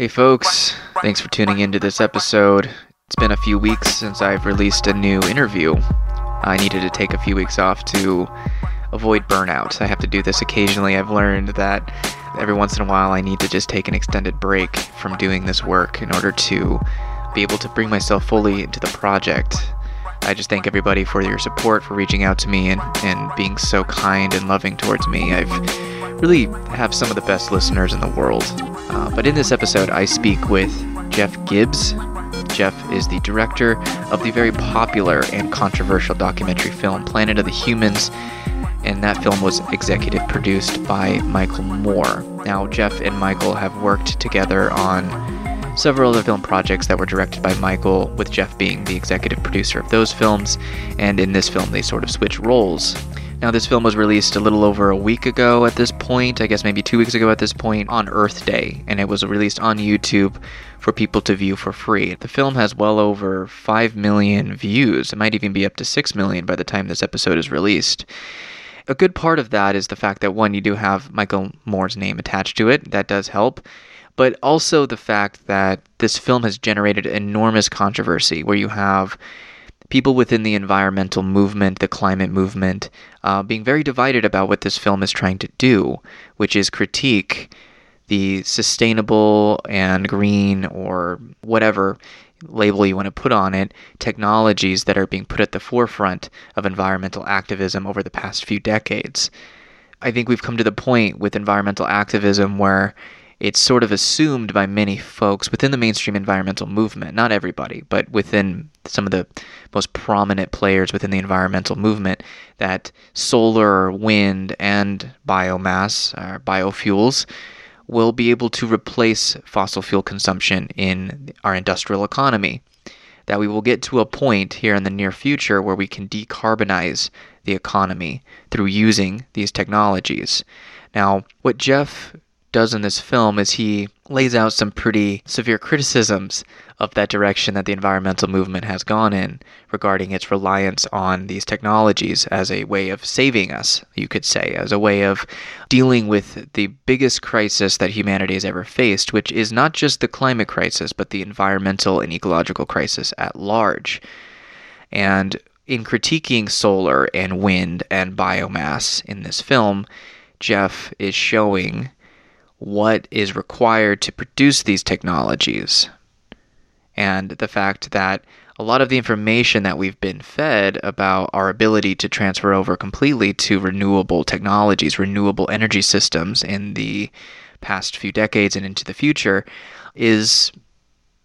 Hey, folks. Thanks for tuning into this episode. It's been a few weeks since I've released a new interview. I needed to take a few weeks off to avoid burnout. I have to do this occasionally. I've learned that every once in a while I need to just take an extended break from doing this work in order to be able to bring myself fully into the project. I just thank everybody for your support, for reaching out to me, and, and being so kind and loving towards me. I've really have some of the best listeners in the world. Uh, but in this episode, I speak with Jeff Gibbs. Jeff is the director of the very popular and controversial documentary film Planet of the Humans, and that film was executive produced by Michael Moore. Now, Jeff and Michael have worked together on several other film projects that were directed by Michael, with Jeff being the executive producer of those films, and in this film, they sort of switch roles. Now, this film was released a little over a week ago at this point, I guess maybe two weeks ago at this point, on Earth Day, and it was released on YouTube for people to view for free. The film has well over 5 million views. It might even be up to 6 million by the time this episode is released. A good part of that is the fact that one, you do have Michael Moore's name attached to it. That does help but also the fact that this film has generated enormous controversy where you have people within the environmental movement, the climate movement, uh, being very divided about what this film is trying to do, which is critique the sustainable and green or whatever label you want to put on it, technologies that are being put at the forefront of environmental activism over the past few decades. I think we've come to the point with environmental activism where it's sort of assumed by many folks within the mainstream environmental movement, not everybody, but within some of the most prominent players within the environmental movement, that solar, wind, and biomass, or biofuels, will be able to replace fossil fuel consumption in our industrial economy. That we will get to a point here in the near future where we can decarbonize the economy through using these technologies. Now, what Jeff does in this film is he lays out some pretty severe criticisms of that direction that the environmental movement has gone in regarding its reliance on these technologies as a way of saving us, you could say, as a way of dealing with the biggest crisis that humanity has ever faced, which is not just the climate crisis, but the environmental and ecological crisis at large. And in critiquing solar and wind and biomass in this film, Jeff is showing what is required to produce these technologies. And the fact that a lot of the information that we've been fed about our ability to transfer over completely to renewable technologies, renewable energy systems in the past few decades and into the future is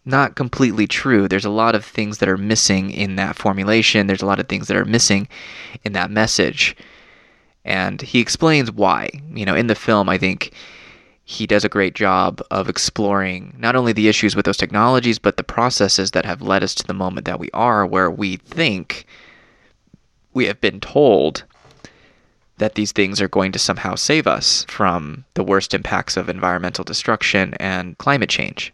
not completely true. There's a lot of things that are missing in that formulation, there's a lot of things that are missing in that message. And he explains why. You know, in the film, I think he does a great job of exploring not only the issues with those technologies, but the processes that have led us to the moment that we are, where we think we have been told that these things are going to somehow save us from the worst impacts of environmental destruction and climate change.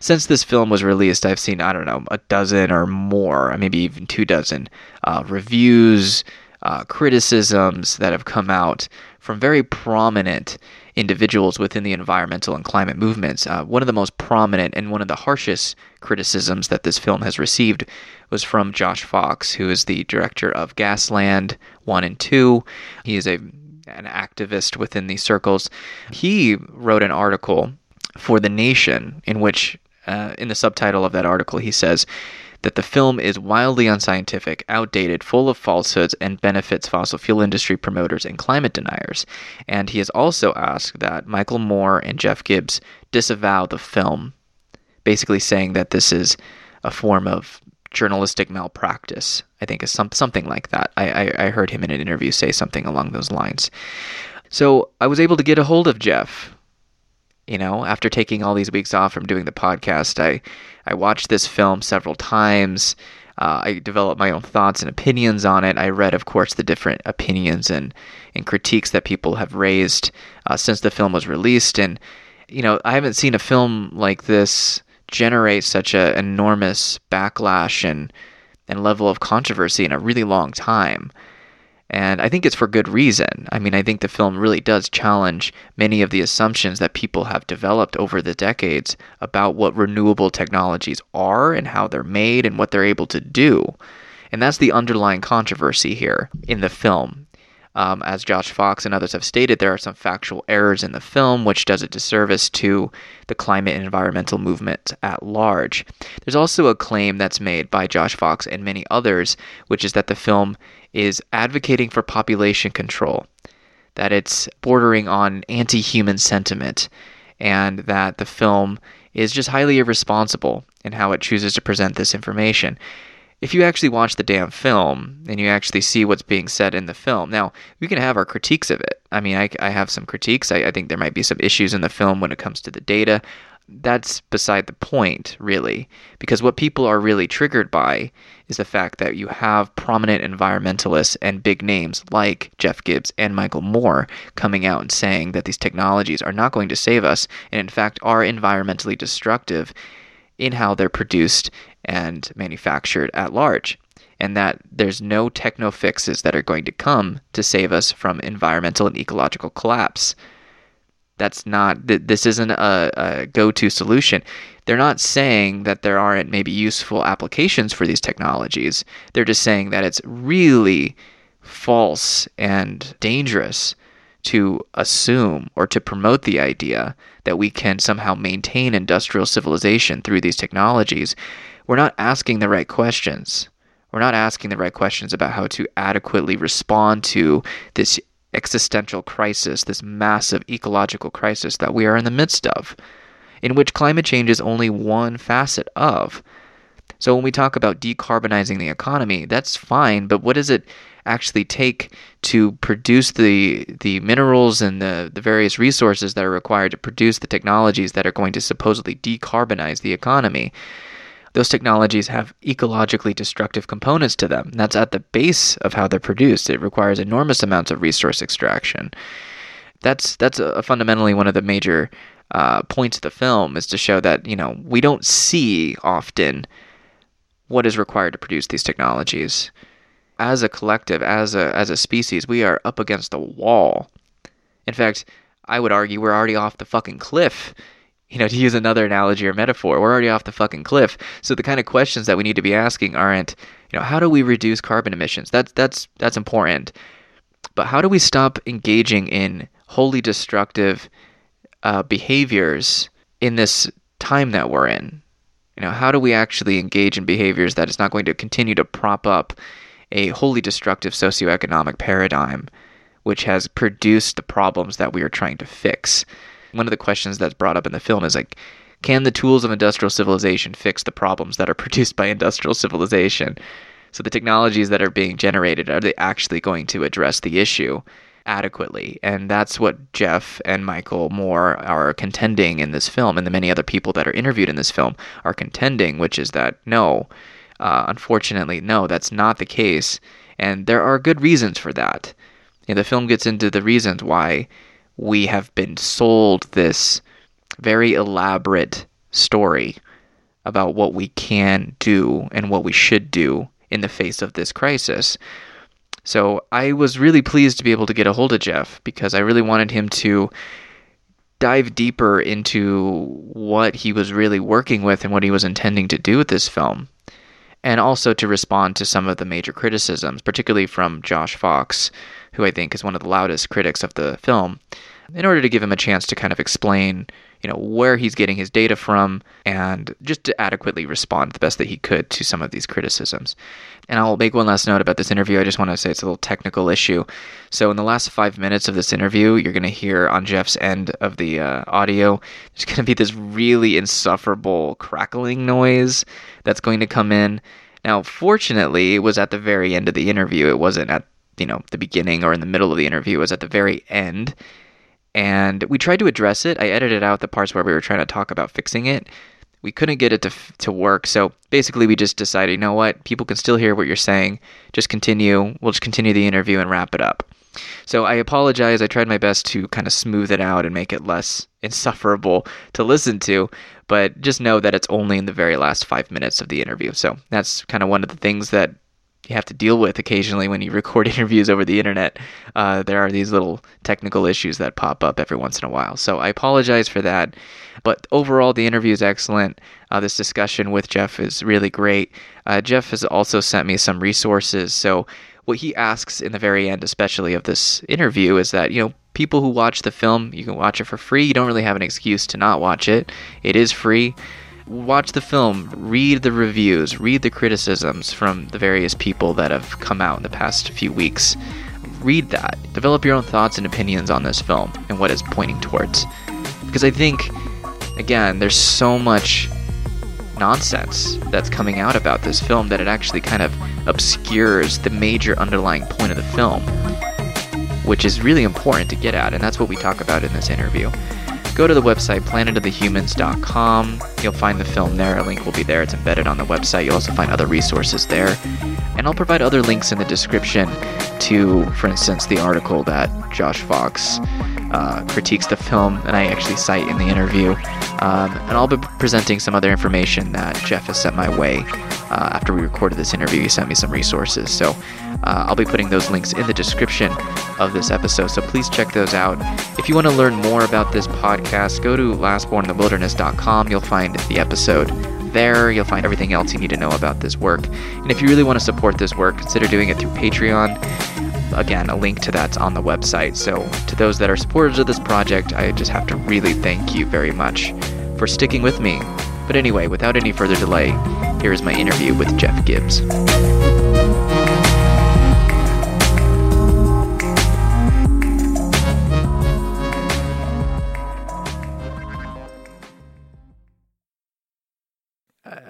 Since this film was released, I've seen, I don't know, a dozen or more, maybe even two dozen uh, reviews, uh, criticisms that have come out from very prominent individuals within the environmental and climate movements. Uh, one of the most prominent and one of the harshest criticisms that this film has received was from Josh Fox, who is the director of Gasland 1 and 2. He is a an activist within these circles. He wrote an article for The Nation in which, uh, in the subtitle of that article, he says, that the film is wildly unscientific, outdated, full of falsehoods, and benefits fossil fuel industry promoters and climate deniers. And he has also asked that Michael Moore and Jeff Gibbs disavow the film, basically saying that this is a form of journalistic malpractice. I think is some, something like that. I, I, I heard him in an interview say something along those lines. So I was able to get a hold of Jeff you know, after taking all these weeks off from doing the podcast, I, I watched this film several times. Uh, I developed my own thoughts and opinions on it. I read, of course, the different opinions and, and critiques that people have raised uh, since the film was released. And, you know, I haven't seen a film like this generate such an enormous backlash and, and level of controversy in a really long time. And I think it's for good reason. I mean, I think the film really does challenge many of the assumptions that people have developed over the decades about what renewable technologies are and how they're made and what they're able to do. And that's the underlying controversy here in the film. Um, as Josh Fox and others have stated, there are some factual errors in the film, which does a disservice to the climate and environmental movement at large. There's also a claim that's made by Josh Fox and many others, which is that the film is advocating for population control, that it's bordering on anti human sentiment, and that the film is just highly irresponsible in how it chooses to present this information. If you actually watch the damn film and you actually see what's being said in the film, now we can have our critiques of it. I mean, I, I have some critiques. I, I think there might be some issues in the film when it comes to the data that's beside the point, really, because what people are really triggered by is the fact that you have prominent environmentalists and big names like Jeff Gibbs and Michael Moore coming out and saying that these technologies are not going to save us and, in fact, are environmentally destructive in how they're produced and manufactured at large. And that there's no techno fixes that are going to come to save us from environmental and ecological collapse that's not this isn't a, a, go-to solution they're not saying that there aren't maybe useful applications for these technologies they're just saying that it's really false and dangerous to assume or to promote the idea that we can somehow maintain industrial civilization through these technologies we're not asking the right questions we're not asking the right questions about how to adequately respond to this existential crisis, this massive ecological crisis that we are in the midst of, in which climate change is only one facet of. So when we talk about decarbonizing the economy, that's fine, but what does it actually take to produce the the minerals and the, the various resources that are required to produce the technologies that are going to supposedly decarbonize the economy? Those technologies have ecologically destructive components to them. That's at the base of how they're produced. It requires enormous amounts of resource extraction. That's that's a, fundamentally one of the major uh, points of the film is to show that you know we don't see often what is required to produce these technologies. As a collective, as a as a species, we are up against a wall. In fact, I would argue we're already off the fucking cliff you know, to use another analogy or metaphor, we're already off the fucking cliff. So the kind of questions that we need to be asking aren't, you know, how do we reduce carbon emissions? That's that's that's important. But how do we stop engaging in wholly destructive uh, behaviors in this time that we're in? You know, how do we actually engage in behaviors that is not going to continue to prop up a wholly destructive socioeconomic paradigm, which has produced the problems that we are trying to fix? One of the questions that's brought up in the film is like, can the tools of industrial civilization fix the problems that are produced by industrial civilization? So the technologies that are being generated, are they actually going to address the issue adequately? And that's what Jeff and Michael Moore are contending in this film, and the many other people that are interviewed in this film are contending, which is that no, uh, unfortunately, no, that's not the case. And there are good reasons for that. And the film gets into the reasons why we have been sold this very elaborate story about what we can do and what we should do in the face of this crisis. So I was really pleased to be able to get a hold of Jeff because I really wanted him to dive deeper into what he was really working with and what he was intending to do with this film. And also to respond to some of the major criticisms, particularly from Josh Fox, who I think is one of the loudest critics of the film in order to give him a chance to kind of explain, you know, where he's getting his data from and just to adequately respond the best that he could to some of these criticisms. And I'll make one last note about this interview. I just want to say it's a little technical issue. So in the last five minutes of this interview, you're going to hear on Jeff's end of the uh, audio, there's going to be this really insufferable crackling noise that's going to come in. Now, fortunately, it was at the very end of the interview. It wasn't at you know the beginning or in the middle of the interview. It was at the very end and we tried to address it. I edited out the parts where we were trying to talk about fixing it. We couldn't get it to to work, so basically we just decided, you know what, people can still hear what you're saying. Just continue. We'll just continue the interview and wrap it up. So I apologize. I tried my best to kind of smooth it out and make it less insufferable to listen to, but just know that it's only in the very last five minutes of the interview. So that's kind of one of the things that you have to deal with occasionally when you record interviews over the internet. Uh, there are these little technical issues that pop up every once in a while. So I apologize for that. But overall, the interview is excellent. Uh, this discussion with Jeff is really great. Uh, Jeff has also sent me some resources. So what he asks in the very end, especially of this interview, is that, you know, people who watch the film, you can watch it for free. You don't really have an excuse to not watch it. It is free watch the film, read the reviews, read the criticisms from the various people that have come out in the past few weeks. Read that. Develop your own thoughts and opinions on this film and what it's pointing towards. Because I think, again, there's so much nonsense that's coming out about this film that it actually kind of obscures the major underlying point of the film, which is really important to get at, and that's what we talk about in this interview go to the website planetofthehumans.com. You'll find the film there. A link will be there. It's embedded on the website. You'll also find other resources there. And I'll provide other links in the description to, for instance, the article that Josh Fox uh, critiques the film and I actually cite in the interview. Um, and I'll be presenting some other information that Jeff has sent my way. Uh, after we recorded this interview, he sent me some resources. So uh, I'll be putting those links in the description of this episode, so please check those out. If you want to learn more about this podcast, go to lastborninthewilderness.com. You'll find the episode there. You'll find everything else you need to know about this work. And if you really want to support this work, consider doing it through Patreon. Again, a link to that's on the website. So, to those that are supporters of this project, I just have to really thank you very much for sticking with me. But anyway, without any further delay, here is my interview with Jeff Gibbs.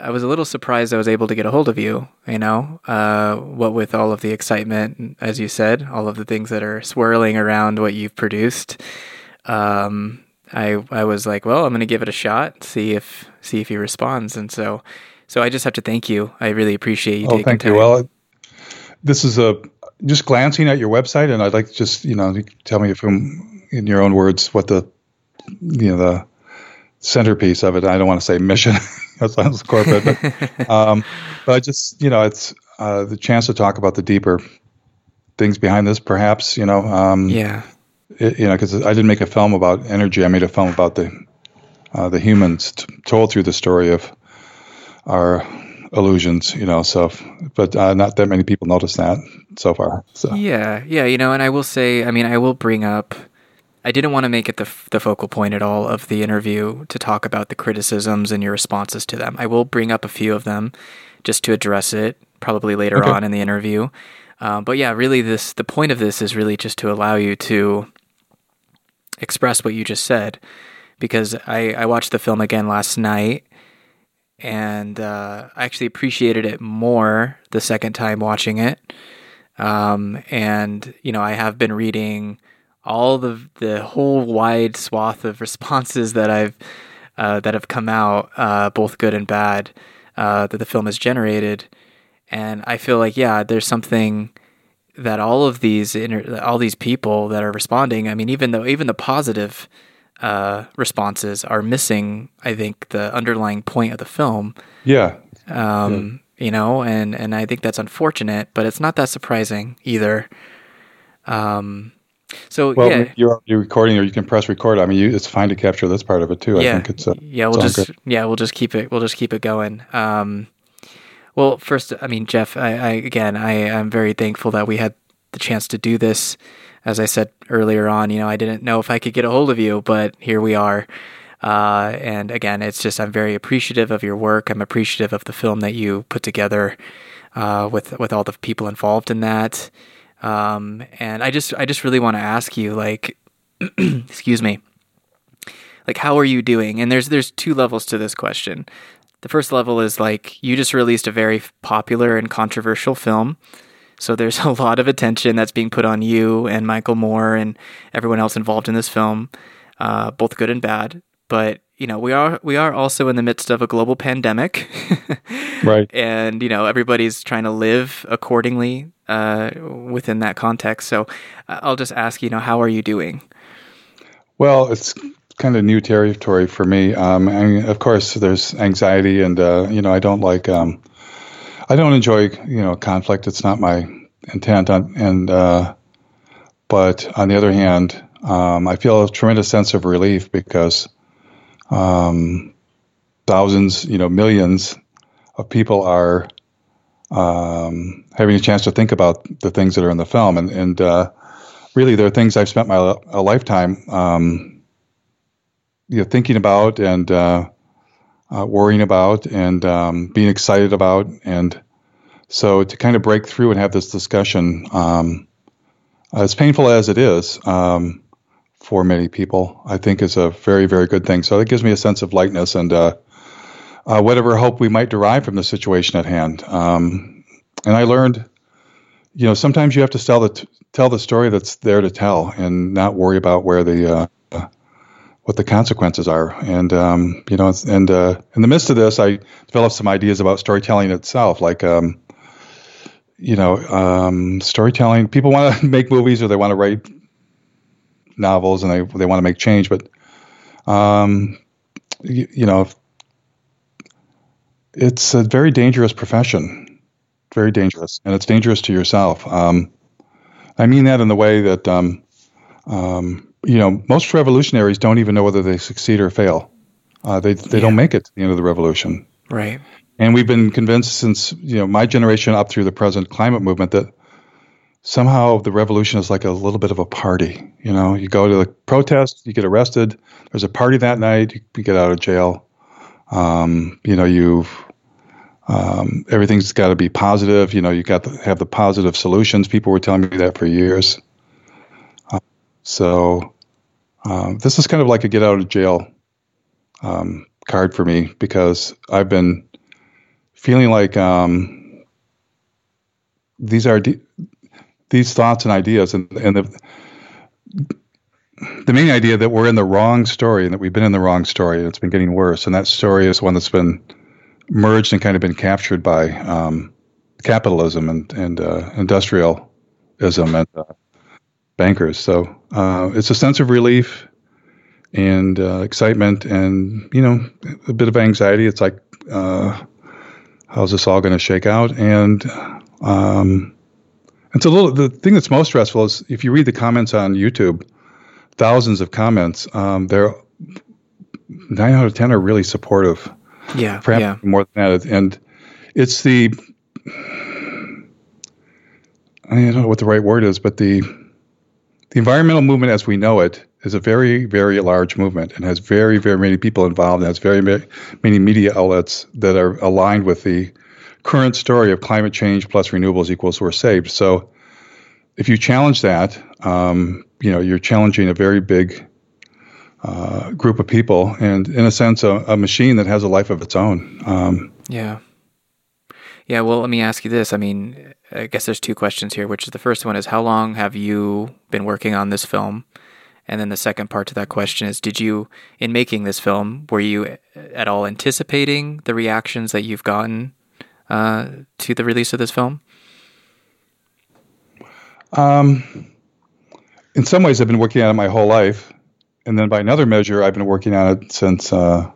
I was a little surprised I was able to get a hold of you. You know, uh, what with all of the excitement, as you said, all of the things that are swirling around what you've produced. Um, I I was like, well, I'm going to give it a shot, see if see if he responds, and so so I just have to thank you. I really appreciate you. Oh, thank time. you. Well, this is a just glancing at your website, and I'd like to just you know tell me if from in your own words what the you know the centerpiece of it. I don't want to say mission. that sounds corporate, but, um, but I just you know, it's uh, the chance to talk about the deeper things behind this. Perhaps you know, um, yeah, it, you know, because I didn't make a film about energy. I made a film about the uh, the humans t- told through the story of our illusions. You know, so but uh, not that many people notice that so far. So yeah, yeah, you know, and I will say, I mean, I will bring up I didn't want to make it the, the focal point at all of the interview to talk about the criticisms and your responses to them. I will bring up a few of them just to address it probably later okay. on in the interview. Uh, but yeah, really, this the point of this is really just to allow you to express what you just said, because I, I watched the film again last night, and uh, I actually appreciated it more the second time watching it. Um, and you know, I have been reading all the the whole wide swath of responses that I've uh, that have come out, uh, both good and bad, uh, that the film has generated, and I feel like yeah, there's something that all of these inter- all these people that are responding. I mean, even though even the positive uh, responses are missing, I think the underlying point of the film. Yeah. Um, yeah. You know, and and I think that's unfortunate, but it's not that surprising either. Um, so well, yeah, you're, you're recording, or you can press record. I mean, you, it's fine to capture this part of it too. Yeah, I think it's uh, yeah. We'll just good. yeah, we'll just keep it. We'll just keep it going. Um, well, first, I mean, Jeff, I, I again, I am very thankful that we had the chance to do this. As I said earlier on, you know, I didn't know if I could get a hold of you, but here we are. Uh, and again, it's just I'm very appreciative of your work. I'm appreciative of the film that you put together uh, with with all the people involved in that. Um, and I just I just really want to ask you, like, excuse me, like how are you doing? And there's there's two levels to this question. The first level is like you just released a very popular and controversial film. So there's a lot of attention that's being put on you and Michael Moore and everyone else involved in this film, uh, both good and bad. But you know we are we are also in the midst of a global pandemic, right? And you know everybody's trying to live accordingly uh, within that context. So uh, I'll just ask, you know, how are you doing? Well, it's kind of new territory for me. Um, and of course, there's anxiety, and uh, you know, I don't like. Um, I don't enjoy you know conflict. It's not my intent. On, and uh, but on the other hand, um, I feel a tremendous sense of relief because um, thousands, you know, millions of people are um, having a chance to think about the things that are in the film, and and uh, really, there are things I've spent my a lifetime, um, you know, thinking about and uh, uh, worrying about and um, being excited about, and so to kind of break through and have this discussion, um, as painful as it is um, for many people, I think is a very very good thing. So that gives me a sense of lightness and. Uh, uh, whatever hope we might derive from the situation at hand. Um, and I learned, you know, sometimes you have to tell the t- tell the story that's there to tell, and not worry about where the uh, what the consequences are. And um, you know, and uh, in the midst of this, I developed some ideas about storytelling itself, like. Um, you know, um, storytelling. People want to make movies or they want to write novels and they they want to make change, but um, you, you know, it's a very dangerous profession, very dangerous, and it's dangerous to yourself. Um, I mean that in the way that um, um, you know most revolutionaries don't even know whether they succeed or fail. Uh, they they yeah. don't make it to the end of the revolution. Right. And we've been convinced since you know my generation up through the present climate movement that somehow the revolution is like a little bit of a party. You know, you go to the protest, you get arrested. There's a party that night, you get out of jail. Um, you know, you've um, everything's got to be positive. You know, you got to have the positive solutions. People were telling me that for years. Uh, so um, this is kind of like a get out of jail um, card for me because I've been feeling like um, these are de- these thoughts and ideas, and, and the the main idea that we're in the wrong story and that we've been in the wrong story and it's been getting worse. And that story is one that's been merged and kind of been captured by um, capitalism and, and uh, industrialism and uh, bankers. So uh, it's a sense of relief and uh, excitement and, you know, a bit of anxiety. It's like, uh, how's this all going to shake out? And um, it's a little, the thing that's most stressful is if you read the comments on YouTube, thousands of comments. Um, they're nine out of ten are really supportive. Yeah, perhaps yeah. more than that. And it's the I don't know what the right word is, but the the environmental movement as we know it is a very, very large movement and has very, very many people involved and has very many media outlets that are aligned with the current story of climate change plus renewables equals we're saved. So if you challenge that, um, you know, you're challenging a very big uh, group of people, and in a sense, a, a, machine that has a life of its own. Um, yeah. Yeah. Well, let me ask you this. I mean, I guess there's two questions here. Which is the first one is how long have you been working on this film? And then the second part to that question is Did you, in making this film, were you at all anticipating the reactions that you've gotten uh, to the release of this film? Um, in some ways, I've been working on it my whole life, and then by another measure, I've been working on it since uh,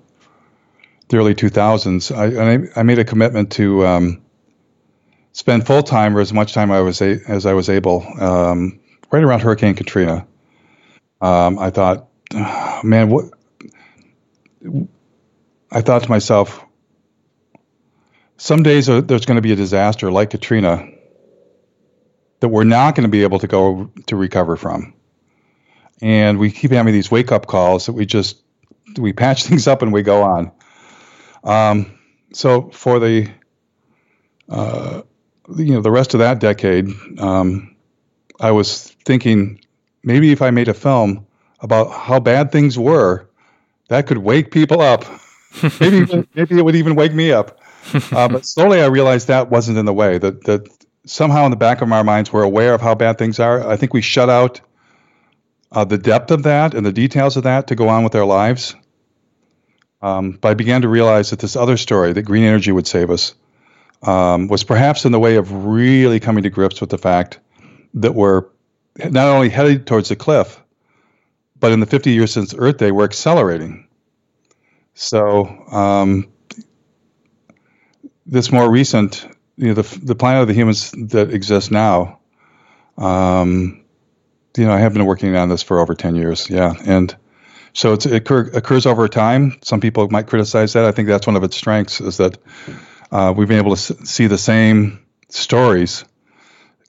the early 2000s. I, I, made a commitment to um, spend full time or as much time I was a, as I was able um, right around Hurricane Katrina. Um, I thought, man, what? I thought to myself, some days there's going to be a disaster like Katrina that we're not going to be able to go to recover from. And we keep having these wake up calls that we just we patch things up and we go on. Um, so for the uh, you know the rest of that decade, um, I was thinking maybe if I made a film about how bad things were, that could wake people up. maybe maybe it would even wake me up. Uh, but slowly I realized that wasn't in the way. That that somehow in the back of our minds we're aware of how bad things are. I think we shut out uh, the depth of that and the details of that to go on with our lives. Um, but I began to realize that this other story, that green energy would save us, um, was perhaps in the way of really coming to grips with the fact that we're not only headed towards the cliff, but in the 50 years since Earth Day, we're accelerating. So, um, this more recent you know the the planet of the humans that exists now. Um, you know, I have been working on this for over ten years. Yeah, and so it occur, occurs over time. Some people might criticize that. I think that's one of its strengths is that uh, we've been able to see the same stories.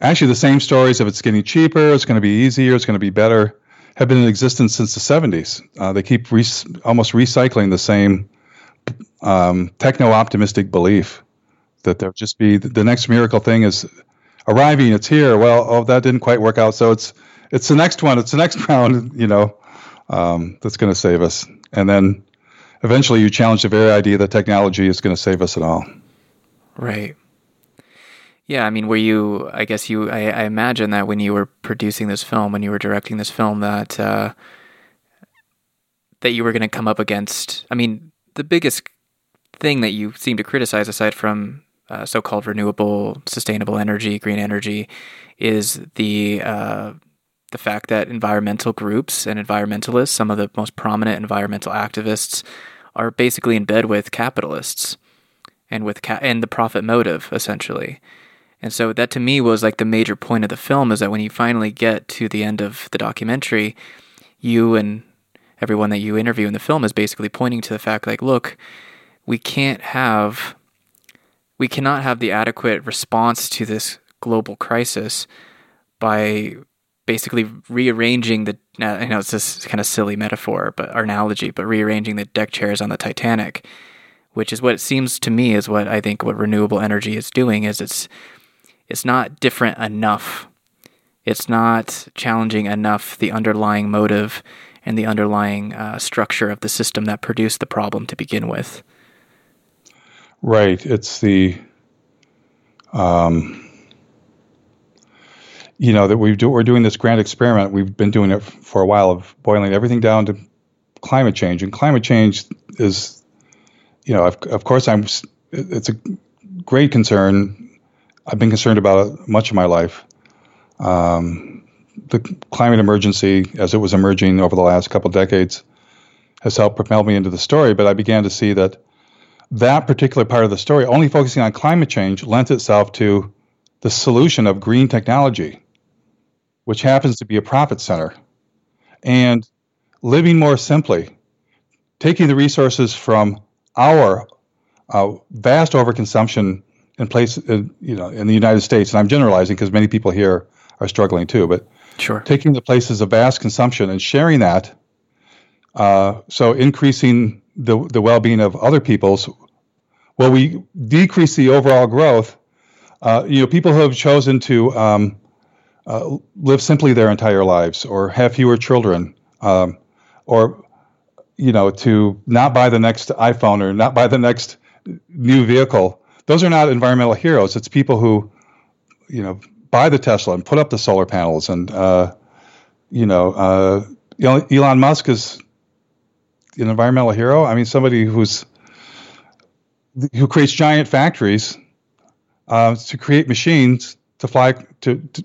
Actually, the same stories. If it's getting cheaper, it's going to be easier. It's going to be better. Have been in existence since the 70s. Uh, they keep re- almost recycling the same um, techno optimistic belief that there'll just be the next miracle thing is arriving. It's here. Well, oh, that didn't quite work out. So it's it's the next one. It's the next round. You know, um, that's going to save us. And then eventually, you challenge the very idea that technology is going to save us at all. Right. Yeah, I mean, were you? I guess you. I, I, imagine that when you were producing this film, when you were directing this film, that uh, that you were going to come up against. I mean, the biggest thing that you seem to criticize, aside from uh, so-called renewable, sustainable energy, green energy, is the uh, the fact that environmental groups and environmentalists, some of the most prominent environmental activists, are basically in bed with capitalists and with ca- and the profit motive essentially. And so that to me was like the major point of the film is that when you finally get to the end of the documentary, you and everyone that you interview in the film is basically pointing to the fact like look, we can't have we cannot have the adequate response to this global crisis by basically rearranging the I know it's this kind of silly metaphor but or analogy but rearranging the deck chairs on the Titanic which is what it seems to me is what I think what renewable energy is doing is it's it's not different enough. It's not challenging enough the underlying motive and the underlying uh, structure of the system that produced the problem to begin with right it's the um you know that we do we're doing this grand experiment. We've been doing it for a while of boiling everything down to climate change, and climate change is, you know, of, of course I'm. It's a great concern. I've been concerned about it much of my life. Um, the climate emergency, as it was emerging over the last couple decades, has helped propel me into the story. But I began to see that that particular part of the story, only focusing on climate change, lends itself to the solution of green technology which happens to be a profit center, and living more simply, taking the resources from our uh, vast overconsumption in place, in, you know, in the United States, and I'm generalizing because many people here are struggling too, but sure. taking the places of vast consumption and sharing that, uh, so increasing the the well-being of other people's. Well, we decrease the overall growth. Uh, you know, people who have chosen to um, uh, live simply their entire lives or have fewer children um, or you know to not buy the next iphone or not buy the next new vehicle those are not environmental heroes it's people who you know buy the tesla and put up the solar panels and uh, you know uh, elon musk is an environmental hero i mean somebody who's who creates giant factories uh, to create machines to fly to, to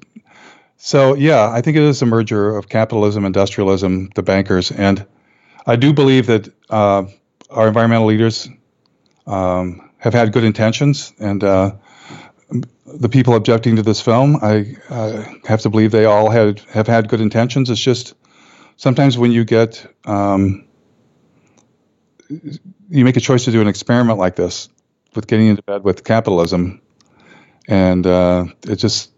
so yeah, I think it is a merger of capitalism, industrialism, the bankers, and I do believe that uh, our environmental leaders um, have had good intentions, and uh, the people objecting to this film, I have to believe they all had have had good intentions. It's just sometimes when you get um, you make a choice to do an experiment like this with getting into bed with capitalism, and uh, it just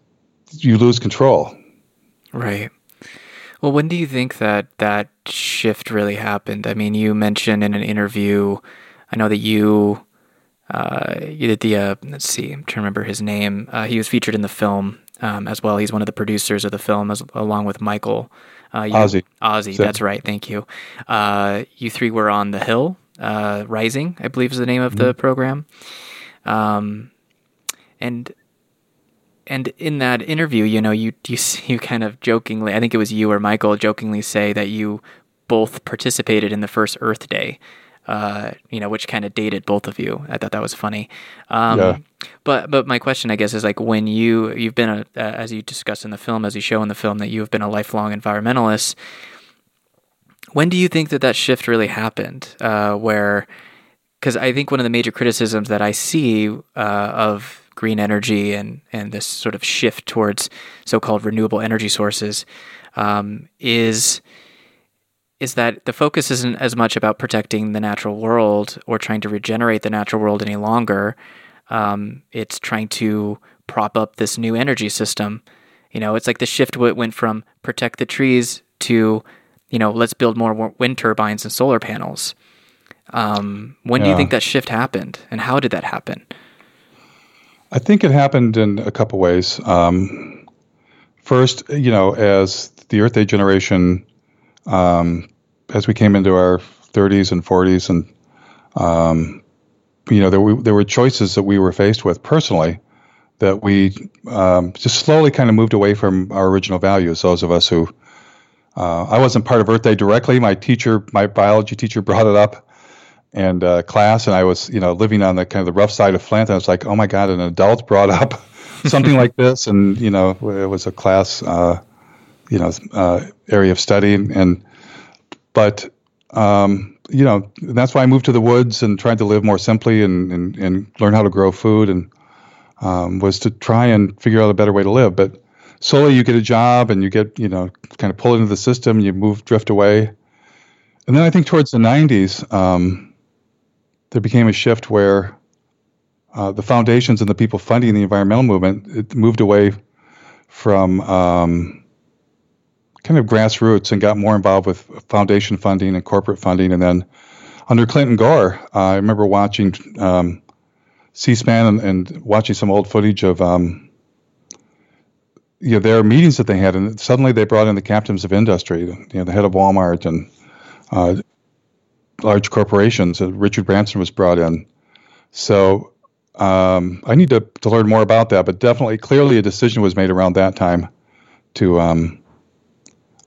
you lose control. Right. Well, when do you think that that shift really happened? I mean, you mentioned in an interview, I know that you uh, you did the uh, let's see, I'm trying to remember his name. Uh, he was featured in the film um, as well. He's one of the producers of the film, as, along with Michael. Uh, you, Ozzie. Ozzie, so. that's right. Thank you. Uh, you three were on the Hill uh, Rising, I believe is the name of mm-hmm. the program. Um, and and in that interview, you know, you you you kind of jokingly, I think it was you or Michael jokingly say that you both participated in the first Earth Day. Uh, you know, which kind of dated both of you. I thought that was funny. Um, yeah. But but my question, I guess, is like when you you've been a as you discuss in the film, as you show in the film, that you have been a lifelong environmentalist. When do you think that that shift really happened? Uh, where because I think one of the major criticisms that I see uh, of green energy and and this sort of shift towards so-called renewable energy sources um, is is that the focus isn't as much about protecting the natural world or trying to regenerate the natural world any longer. Um, it's trying to prop up this new energy system. You know, it's like the shift went from protect the trees to, you know, let's build more wind turbines and solar panels. Um, when yeah. do you think that shift happened, and how did that happen? I think it happened in a couple ways. Um, first, you know, as the Earth Day generation, um, as we came into our 30s and 40s, and um, you know, there were, there were choices that we were faced with personally that we um, just slowly kind of moved away from our original values. Those of us who uh, I wasn't part of Earth Day directly. My teacher, my biology teacher, brought it up and uh, class, and I was, you know, living on the kind of the rough side of Flint. And I was like, oh my God, an adult brought up something like this, and you know, it was a class, uh, you know, uh, area of study, and but um, you know, that's why I moved to the woods and tried to live more simply and and, and learn how to grow food, and um, was to try and figure out a better way to live. But slowly, you get a job, and you get, you know, kind of pulled into the system, you move, drift away. And then I think towards the 90s, um, there became a shift where uh, the foundations and the people funding the environmental movement it moved away from um, kind of grassroots and got more involved with foundation funding and corporate funding. And then under Clinton Gore, uh, I remember watching um, C-SPAN and, and, watching some old footage of um, you know their meetings that they had, and suddenly they brought in the captains of industry, you know, the head of Walmart and uh, large corporations. Richard Branson was brought in. So um, I need to, to learn more about that, but definitely, clearly, a decision was made around that time to, um,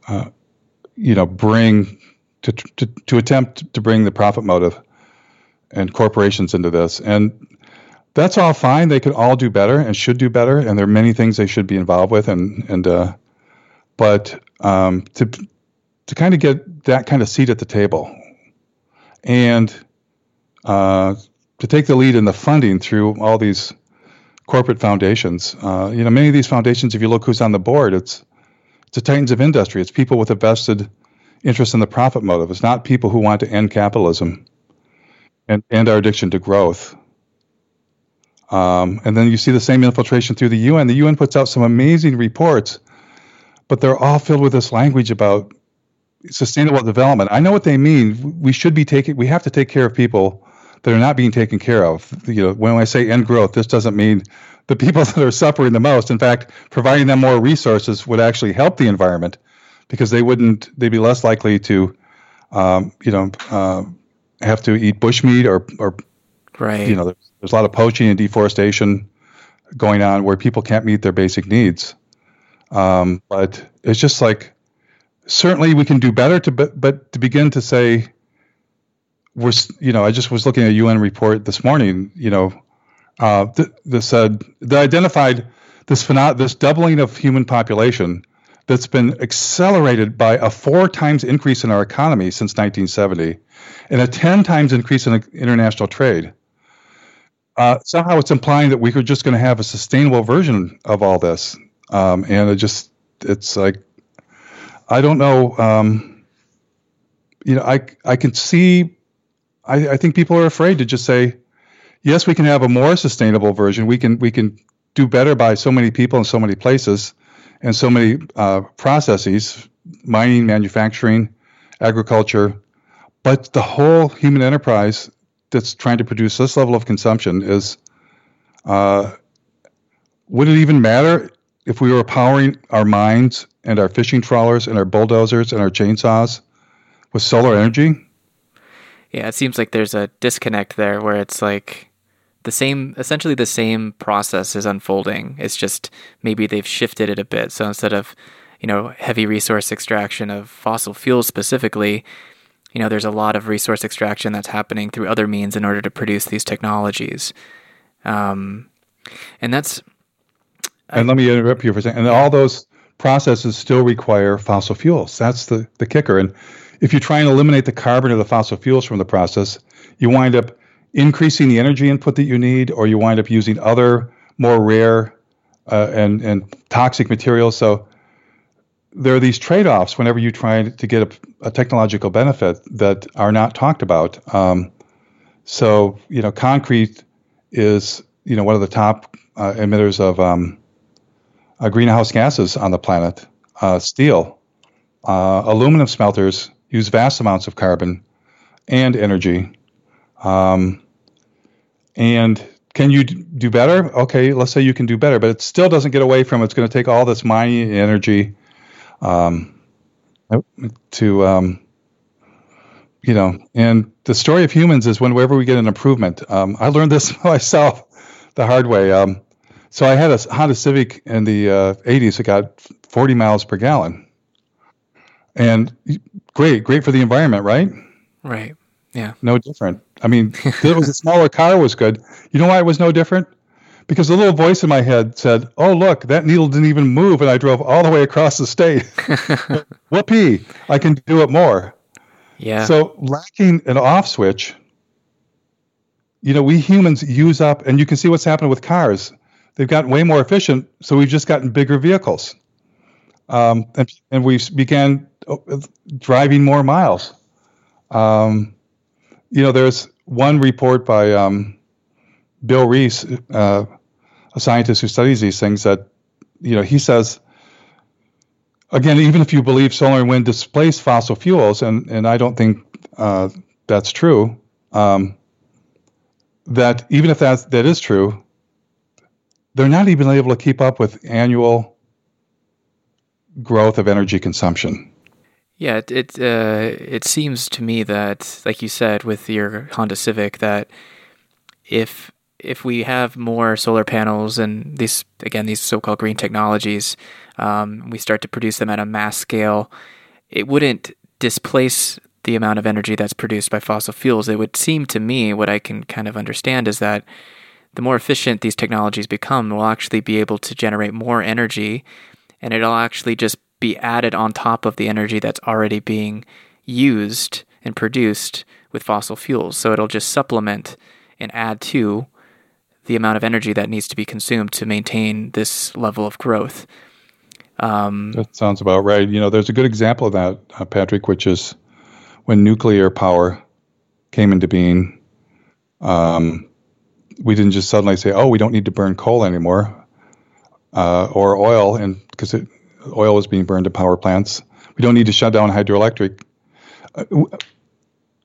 uh, you know, bring to, to to attempt to bring the profit motive and corporations into this, and that's all fine. They could all do better and should do better, and there are many things they should be involved with, and and uh, but um, to to kind of get that kind of seat at the table and uh, to take the lead in the funding through all these corporate foundations. Uh, you know, many of these foundations, if you look who's on the board, it's it's the titans of industry. It's people with a vested interest in the profit motive. It's not people who want to end capitalism and end our addiction to growth. Um, and then you see the same infiltration through the UN. The UN puts out some amazing reports, but they're all filled with this language about sustainable development. I know what they mean. We should be taking. We have to take care of people that are not being taken care of. You know, when I say end growth, this doesn't mean the people that are suffering the most. In fact, providing them more resources would actually help the environment because they wouldn't. They'd be less likely to, um, you know, uh, have to eat bushmeat or or right. You know, there's, there's a lot of poaching and deforestation going on where people can't meet their basic needs. Um, but it's just like certainly we can do better to but, but to begin to say we're you know I just was looking at a UN report this morning you know uh, th- that said that identified this phenom- this doubling of human population that's been accelerated by a four times increase in our economy since 1970 and a 10 times increase in international trade. Uh, somehow it's implying that we are just going to have a sustainable version of all this. Um, and it just, it's like, I don't know. Um, you know, I I can see. I, I think people are afraid to just say, yes, we can have a more sustainable version. We can we can do better by so many people in so many places, and so many uh, processes, mining, manufacturing, agriculture, but the whole human enterprise that's trying to produce this level of consumption is. Uh, would it even matter if we were powering our mines and our fishing trawlers and our bulldozers and our chainsaws with solar energy? Yeah, it seems like there's a disconnect there where it's like the same, essentially the same process is unfolding. It's just maybe they've shifted it a bit. So instead of, you know, heavy resource extraction of fossil fuels specifically, you know, there's a lot of resource extraction that's happening through other means in order to produce these technologies. Um, and that's. And I, let me interrupt you for a second. And all those processes still require fossil fuels. That's the, the kicker. And if you try and eliminate the carbon or the fossil fuels from the process, you wind up increasing the energy input that you need, or you wind up using other more rare uh, and and toxic materials. So there are these trade-offs whenever you try to get a, a technological benefit that are not talked about. Um, so you know, concrete is you know one of the top uh, emitters of um, uh, greenhouse gases on the planet. Uh, steel, uh, aluminum smelters use vast amounts of carbon and energy. Um, and can you do better? Okay, let's say you can do better, but it still doesn't get away from it's going to take all this mining energy um, to, um, you know, and the story of humans is whenever we get an improvement. Um, I learned this myself the hard way. Um, so I had a Honda Civic in the uh, 80s that got 40 miles per gallon. And great, great for the environment, right? Right. Yeah. No different. I mean, it was a smaller car was good. You know why it was no different? Because the little voice in my head said, "Oh, look, that needle didn't even move, and I drove all the way across the state. Whoopee! I can do it more." Yeah. So lacking an off switch, you know, we humans use up, and you can see what's happened with cars. They've gotten way more efficient, so we've just gotten bigger vehicles, um, and and we began uh, driving more miles. Um, you know, there's one report by um, Bill Rees, uh, a scientist who studies these things, that you know he says again, even if you believe solar and wind displace fossil fuels, and and I don't think uh, that's true, um, that even if that that is true, they're not even able to keep up with annual growth of energy consumption. Yeah, it it, uh, it seems to me that, like you said, with your Honda Civic, that if if we have more solar panels and these again these so-called green technologies, um, we start to produce them at a mass scale, it wouldn't displace the amount of energy that's produced by fossil fuels. It would seem to me what I can kind of understand is that the more efficient these technologies become, we'll actually be able to generate more energy, and it'll actually just be added on top of the energy that's already being used and produced with fossil fuels. So it'll just supplement and add to the amount of energy that needs to be consumed to maintain this level of growth. Um, that sounds about right. You know, there's a good example of that, uh, Patrick, which is when nuclear power came into being. Um, we didn't just suddenly say, "Oh, we don't need to burn coal anymore," uh, or oil, and because oil was being burned at power plants. We don't need to shut down hydroelectric. Uh,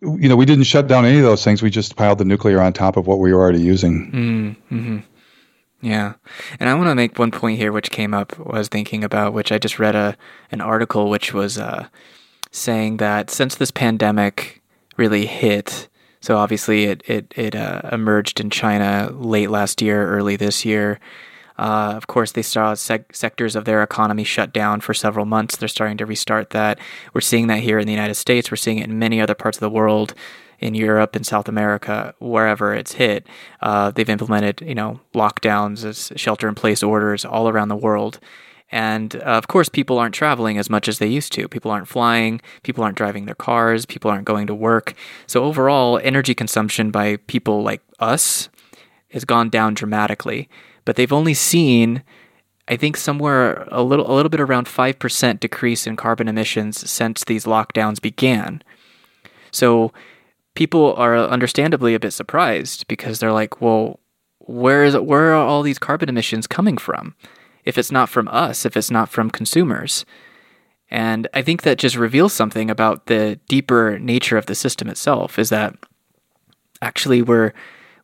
you know, we didn't shut down any of those things. We just piled the nuclear on top of what we were already using. Mm, mm-hmm. Yeah, and I want to make one point here, which came up. I was thinking about, which I just read a an article, which was uh, saying that since this pandemic really hit, so obviously it it it uh, emerged in China late last year, early this year. Uh, of course, they saw sectors of their economy shut down for several months. They're starting to restart that. We're seeing that here in the United States. We're seeing it in many other parts of the world, in Europe in South America, wherever it's hit. Uh, they've implemented, you know, lockdowns, shelter-in-place orders all around the world. And uh, of course, people aren't traveling as much as they used to. People aren't flying, people aren't driving their cars, people aren't going to work. So, overall, energy consumption by people like us has gone down dramatically but they've only seen I think somewhere a little a little bit around 5% decrease in carbon emissions since these lockdowns began. So people are understandably a bit surprised because they're like, "Well, where is where are all these carbon emissions coming from? If it's not from us, if it's not from consumers?" And I think that just reveals something about the deeper nature of the system itself is that actually we're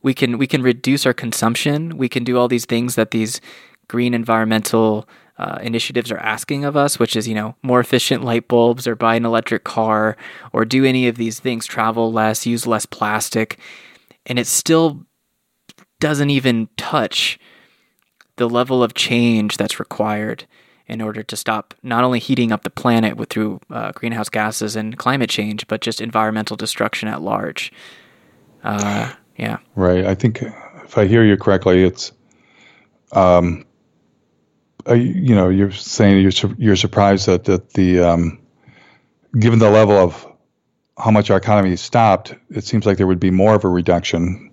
we can we can reduce our consumption. We can do all these things that these green environmental uh, initiatives are asking of us, which is you know more efficient light bulbs or buy an electric car or do any of these things, travel less, use less plastic, and it still doesn't even touch the level of change that's required in order to stop not only heating up the planet with through uh, greenhouse gases and climate change, but just environmental destruction at large. Uh, yeah. Right. I think if I hear you correctly, it's, um, uh, you know, you're saying you're you're surprised that that the um, given the level of how much our economy stopped, it seems like there would be more of a reduction.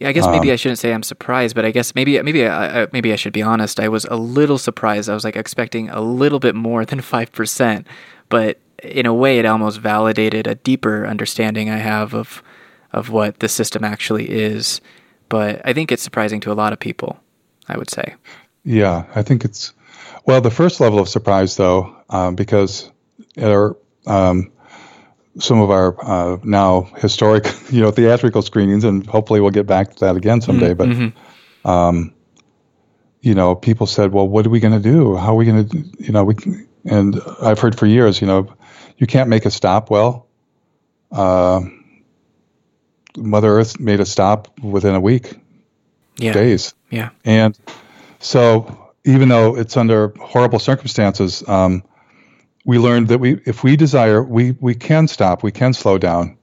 Yeah, I guess maybe um, I shouldn't say I'm surprised, but I guess maybe maybe I, maybe I should be honest. I was a little surprised. I was like expecting a little bit more than five percent, but in a way, it almost validated a deeper understanding I have of of what the system actually is. But I think it's surprising to a lot of people. I would say. Yeah, I think it's well the first level of surprise though, um, because our um, some of our uh, now historic, you know, theatrical screenings, and hopefully we'll get back to that again someday. Mm-hmm. But, um, you know, people said, "Well, what are we going to do? How are we going to, you know?" We and I've heard for years, you know, you can't make a stop. Well, uh, Mother Earth made a stop within a week, yeah. days, yeah, and so even though it's under horrible circumstances. Um, we learned that we, if we desire, we, we can stop, we can slow down,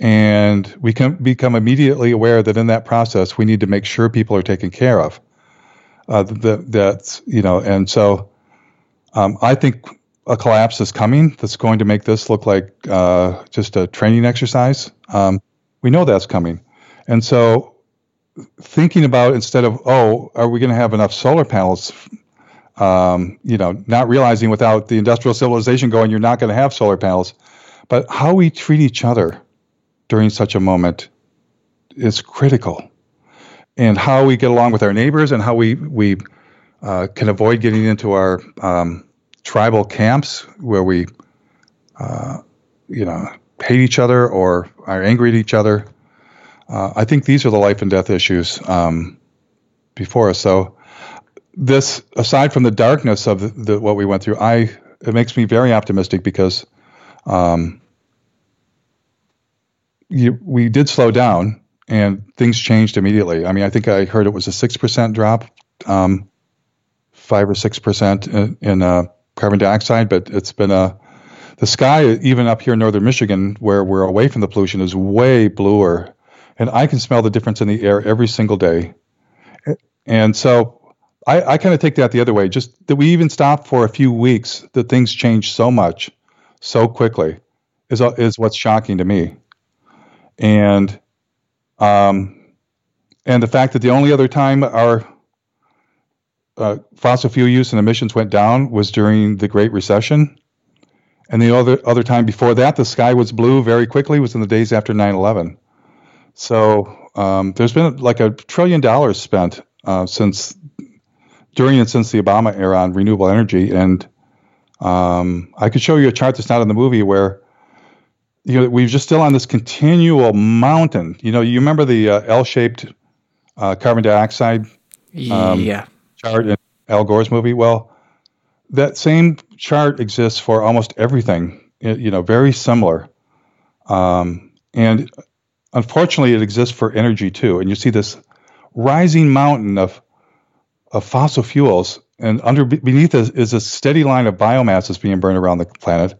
and we can become immediately aware that in that process we need to make sure people are taken care of. Uh, that that's you know, and so um, I think a collapse is coming. That's going to make this look like uh, just a training exercise. Um, we know that's coming, and so thinking about instead of oh, are we going to have enough solar panels um, you know, not realizing without the industrial civilization going, you're not going to have solar panels. But how we treat each other during such a moment is critical. And how we get along with our neighbors and how we, we uh, can avoid getting into our um, tribal camps where we, uh, you know, hate each other or are angry at each other. Uh, I think these are the life and death issues um, before us. So this aside from the darkness of the, the, what we went through, I it makes me very optimistic because um, you, we did slow down and things changed immediately. I mean, I think I heard it was a six percent drop, um, five or six percent in, in uh, carbon dioxide, but it's been a the sky even up here in northern Michigan, where we're away from the pollution, is way bluer, and I can smell the difference in the air every single day. And so I, I kind of take that the other way. Just that we even stopped for a few weeks, that things change so much, so quickly, is is what's shocking to me. And, um, and the fact that the only other time our uh, fossil fuel use and emissions went down was during the Great Recession, and the other other time before that, the sky was blue very quickly was in the days after 9/11. So um, there's been like a trillion dollars spent uh, since during and since the Obama era on renewable energy. And um, I could show you a chart that's not in the movie where you know we're just still on this continual mountain. You know, you remember the uh, L-shaped uh, carbon dioxide um, yeah. chart in Al Gore's movie. Well, that same chart exists for almost everything. You know, very similar. Um, and unfortunately, it exists for energy too. And you see this rising mountain of of fossil fuels, and under beneath is, is a steady line of biomass that's being burned around the planet.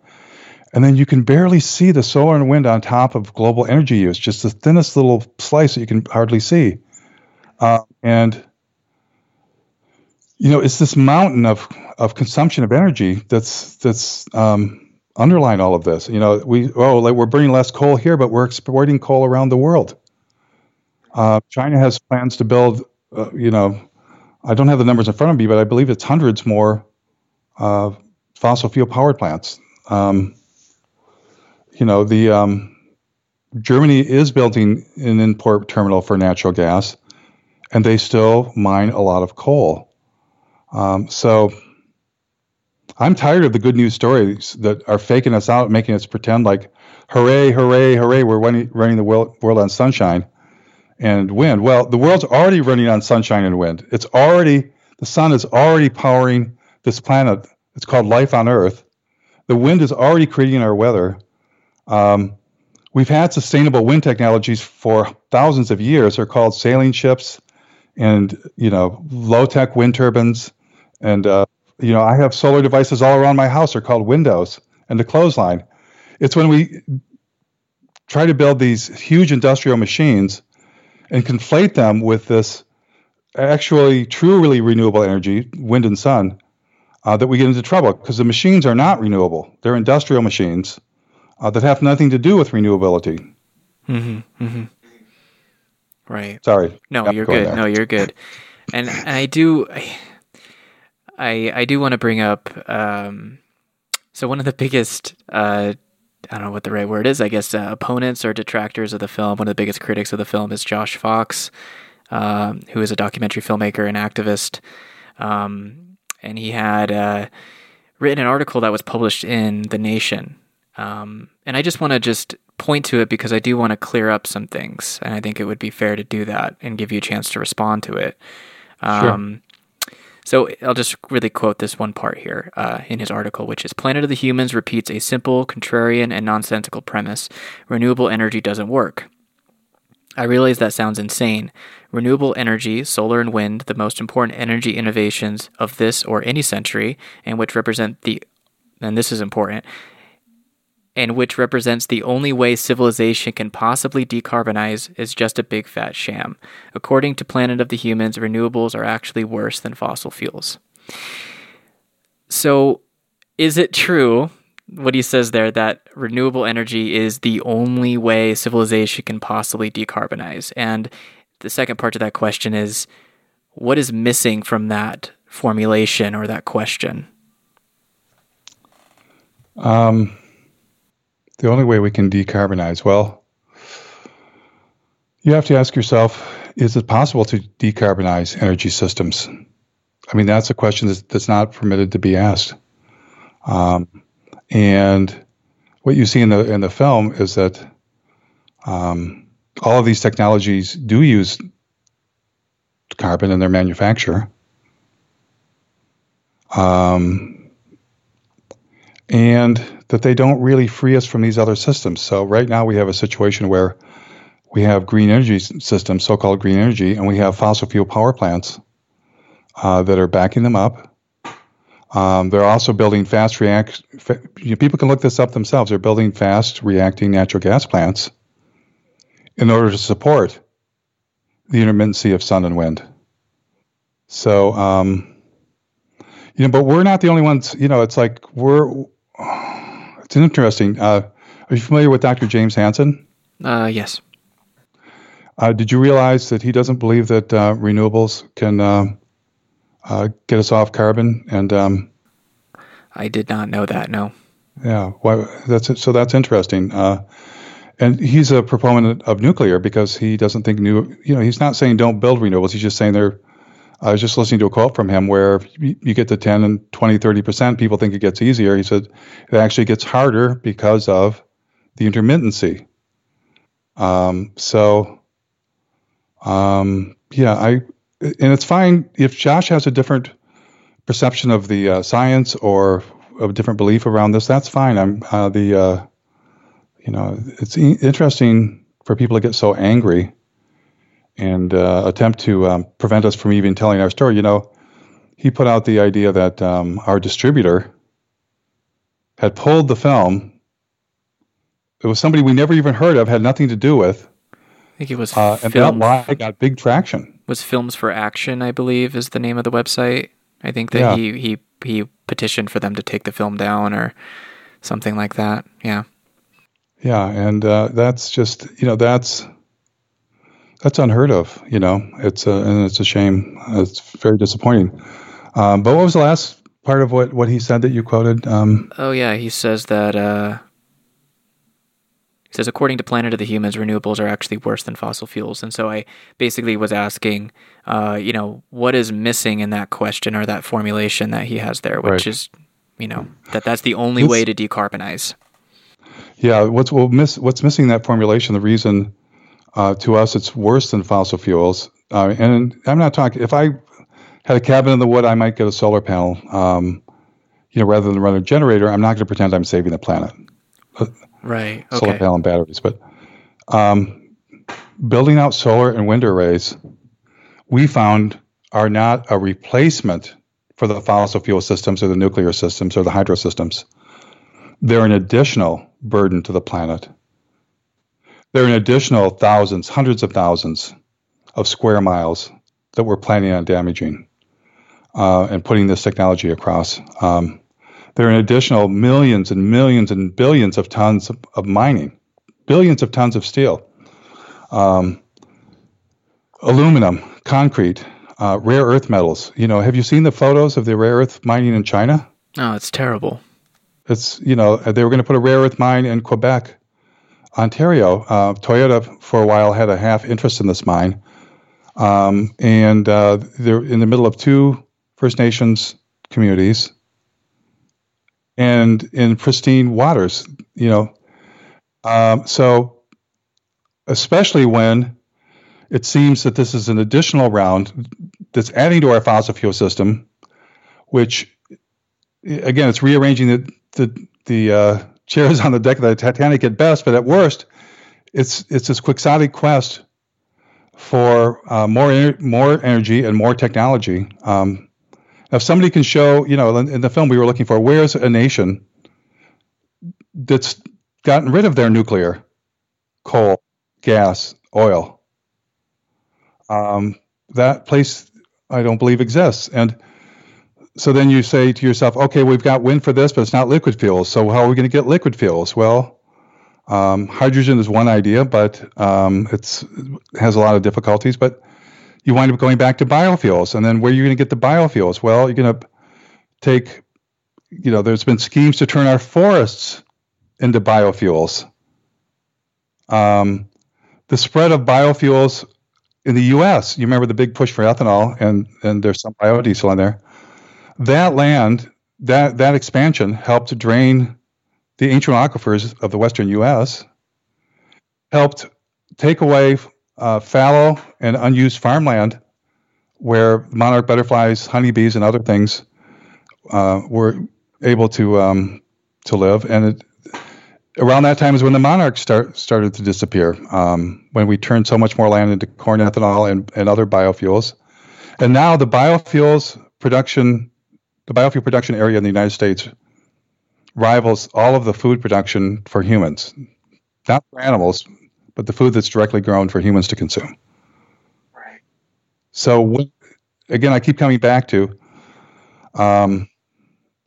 And then you can barely see the solar and wind on top of global energy use, just the thinnest little slice that you can hardly see. Uh, and you know, it's this mountain of of consumption of energy that's that's um, underlying all of this. You know, we oh, like we're burning less coal here, but we're exporting coal around the world. Uh, China has plans to build, uh, you know, I don't have the numbers in front of me, but I believe it's hundreds more uh, fossil fuel power plants. Um, you know, the um, Germany is building an import terminal for natural gas, and they still mine a lot of coal. Um, so I'm tired of the good news stories that are faking us out, making us pretend like, hooray, hooray, hooray, we're running, running the world, world on sunshine and wind. Well, the world's already running on sunshine and wind. It's already the sun is already powering this planet. It's called life on Earth. The wind is already creating our weather. Um, we've had sustainable wind technologies for thousands of years. They're called sailing ships, and you know, low tech wind turbines. And uh, you know, I have solar devices all around my house. They're called windows and the clothesline. It's when we try to build these huge industrial machines and conflate them with this actually truly renewable energy, wind and sun, uh, that we get into trouble because the machines are not renewable. They're industrial machines uh, that have nothing to do with renewability. Mm-hmm, mm-hmm. Right. Sorry. No, you're good. There. No, you're good. And, and I do, I I I do want to bring up. Um, so one of the biggest, uh, I don't know what the right word is. I guess uh, opponents or detractors of the film. One of the biggest critics of the film is Josh Fox, um, who is a documentary filmmaker and activist. Um, and he had uh, written an article that was published in The Nation. Um, and I just want to just point to it because I do want to clear up some things, and I think it would be fair to do that and give you a chance to respond to it. Um, sure. So I'll just really quote this one part here uh, in his article, which is Planet of the Humans repeats a simple, contrarian, and nonsensical premise renewable energy doesn't work. I realize that sounds insane. Renewable energy, solar and wind, the most important energy innovations of this or any century, and which represent the, and this is important, and which represents the only way civilization can possibly decarbonize is just a big fat sham. According to Planet of the Humans, renewables are actually worse than fossil fuels. So, is it true what he says there that renewable energy is the only way civilization can possibly decarbonize? And the second part to that question is what is missing from that formulation or that question? Um, the only way we can decarbonize, well, you have to ask yourself is it possible to decarbonize energy systems? I mean, that's a question that's, that's not permitted to be asked. Um, and what you see in the in the film is that um, all of these technologies do use carbon in their manufacture. Um, and that they don't really free us from these other systems. So right now we have a situation where we have green energy systems, so-called green energy, and we have fossil fuel power plants uh, that are backing them up. Um, they're also building fast react. Fa- people can look this up themselves. They're building fast reacting natural gas plants in order to support the intermittency of sun and wind. So, um, you know, but we're not the only ones. You know, it's like we're it's interesting. Uh, are you familiar with Dr. James Hansen? Uh, yes. Uh, did you realize that he doesn't believe that uh, renewables can um, uh, get us off carbon? And um, I did not know that. No. Yeah. Why? That's so. That's interesting. Uh, and he's a proponent of nuclear because he doesn't think new. You know, he's not saying don't build renewables. He's just saying they're I was just listening to a quote from him where you get to 10 and 20, 30%, people think it gets easier. He said it actually gets harder because of the intermittency. Um, so, um, yeah, I, and it's fine if Josh has a different perception of the uh, science or a different belief around this, that's fine. I'm uh, the, uh, you know, it's interesting for people to get so angry and uh, attempt to um, prevent us from even telling our story. You know, he put out the idea that um, our distributor had pulled the film. It was somebody we never even heard of, had nothing to do with. I think it was. Uh, and that lie got big traction. Was Films for Action, I believe, is the name of the website. I think that yeah. he he he petitioned for them to take the film down or something like that. Yeah. Yeah, and uh, that's just you know that's that's unheard of. You know, it's a, and it's a shame. It's very disappointing. Um, but what was the last part of what, what he said that you quoted? Um, oh yeah, he says that. Uh, he says according to Planet of the Humans, renewables are actually worse than fossil fuels. And so I basically was asking, uh, you know, what is missing in that question or that formulation that he has there, which right. is, you know, that that's the only way to decarbonize. Yeah, what's well, miss, what's missing in that formulation? The reason uh, to us, it's worse than fossil fuels. Uh, and I'm not talking. If I had a cabin in the wood, I might get a solar panel. Um, you know, rather than run a generator, I'm not going to pretend I'm saving the planet. Right. Okay. Solar panel and batteries, but um, building out solar and wind arrays, we found are not a replacement for the fossil fuel systems or the nuclear systems or the hydro systems. They're an additional burden to the planet. There are an additional thousands, hundreds of thousands of square miles that we're planning on damaging uh, and putting this technology across. Um, there are an additional millions and millions and billions of tons of, of mining, billions of tons of steel. Um, aluminum, concrete, uh, rare earth metals. You know, have you seen the photos of the rare earth mining in China? Oh, it's terrible. It's you know they were going to put a rare earth mine in Quebec, Ontario. Uh, Toyota for a while had a half interest in this mine, um, and uh, they're in the middle of two First Nations communities, and in pristine waters. You know, um, so especially when it seems that this is an additional round that's adding to our fossil fuel system, which again, it's rearranging the the, the uh, chairs on the deck of the Titanic at best, but at worst, it's it's this quixotic quest for uh, more more energy and more technology. Um, if somebody can show, you know, in, in the film we were looking for, where's a nation that's gotten rid of their nuclear, coal, gas, oil? Um, that place, I don't believe exists, and so then you say to yourself, okay, we've got wind for this, but it's not liquid fuels. So how are we going to get liquid fuels? Well, um, hydrogen is one idea, but um, it has a lot of difficulties. But you wind up going back to biofuels, and then where are you going to get the biofuels? Well, you're going to take, you know, there's been schemes to turn our forests into biofuels. Um, the spread of biofuels in the U.S. You remember the big push for ethanol, and and there's some biodiesel in there that land, that that expansion helped to drain the ancient aquifers of the western U.S. Helped take away uh, fallow and unused farmland where monarch butterflies, honeybees, and other things uh, were able to um, to live. And it, around that time is when the monarchs start, started to disappear. Um, when we turned so much more land into corn ethanol and, and other biofuels, and now the biofuels production the biofuel production area in the United States rivals all of the food production for humans, not for animals, but the food that's directly grown for humans to consume. Right. So, again, I keep coming back to, um,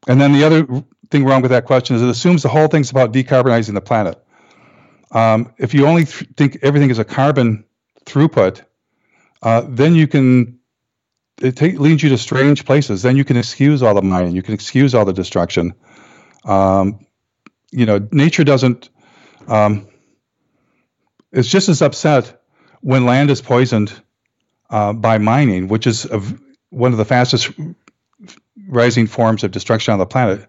and then the other thing wrong with that question is it assumes the whole thing's about decarbonizing the planet. Um, if you only th- think everything is a carbon throughput, uh, then you can it take, leads you to strange places. Then you can excuse all the mining. You can excuse all the destruction. Um, you know, nature doesn't. Um, it's just as upset when land is poisoned uh, by mining, which is a, one of the fastest rising forms of destruction on the planet.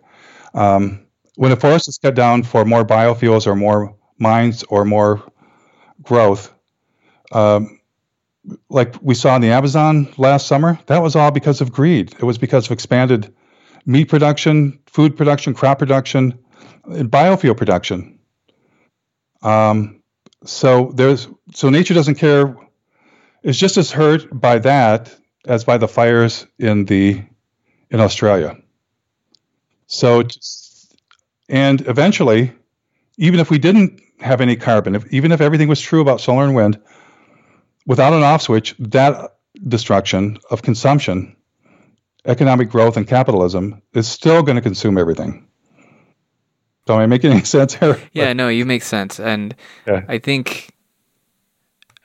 Um, when a forest is cut down for more biofuels or more mines or more growth, um, like we saw in the Amazon last summer, that was all because of greed. It was because of expanded meat production, food production, crop production, and biofuel production. Um, so there's so nature doesn't care. It's just as hurt by that as by the fires in the in Australia. So, and eventually, even if we didn't have any carbon, if, even if everything was true about solar and wind, without an off switch, that destruction of consumption, economic growth, and capitalism is still going to consume everything. So am I making any sense here? Yeah, no, you make sense, and yeah. I think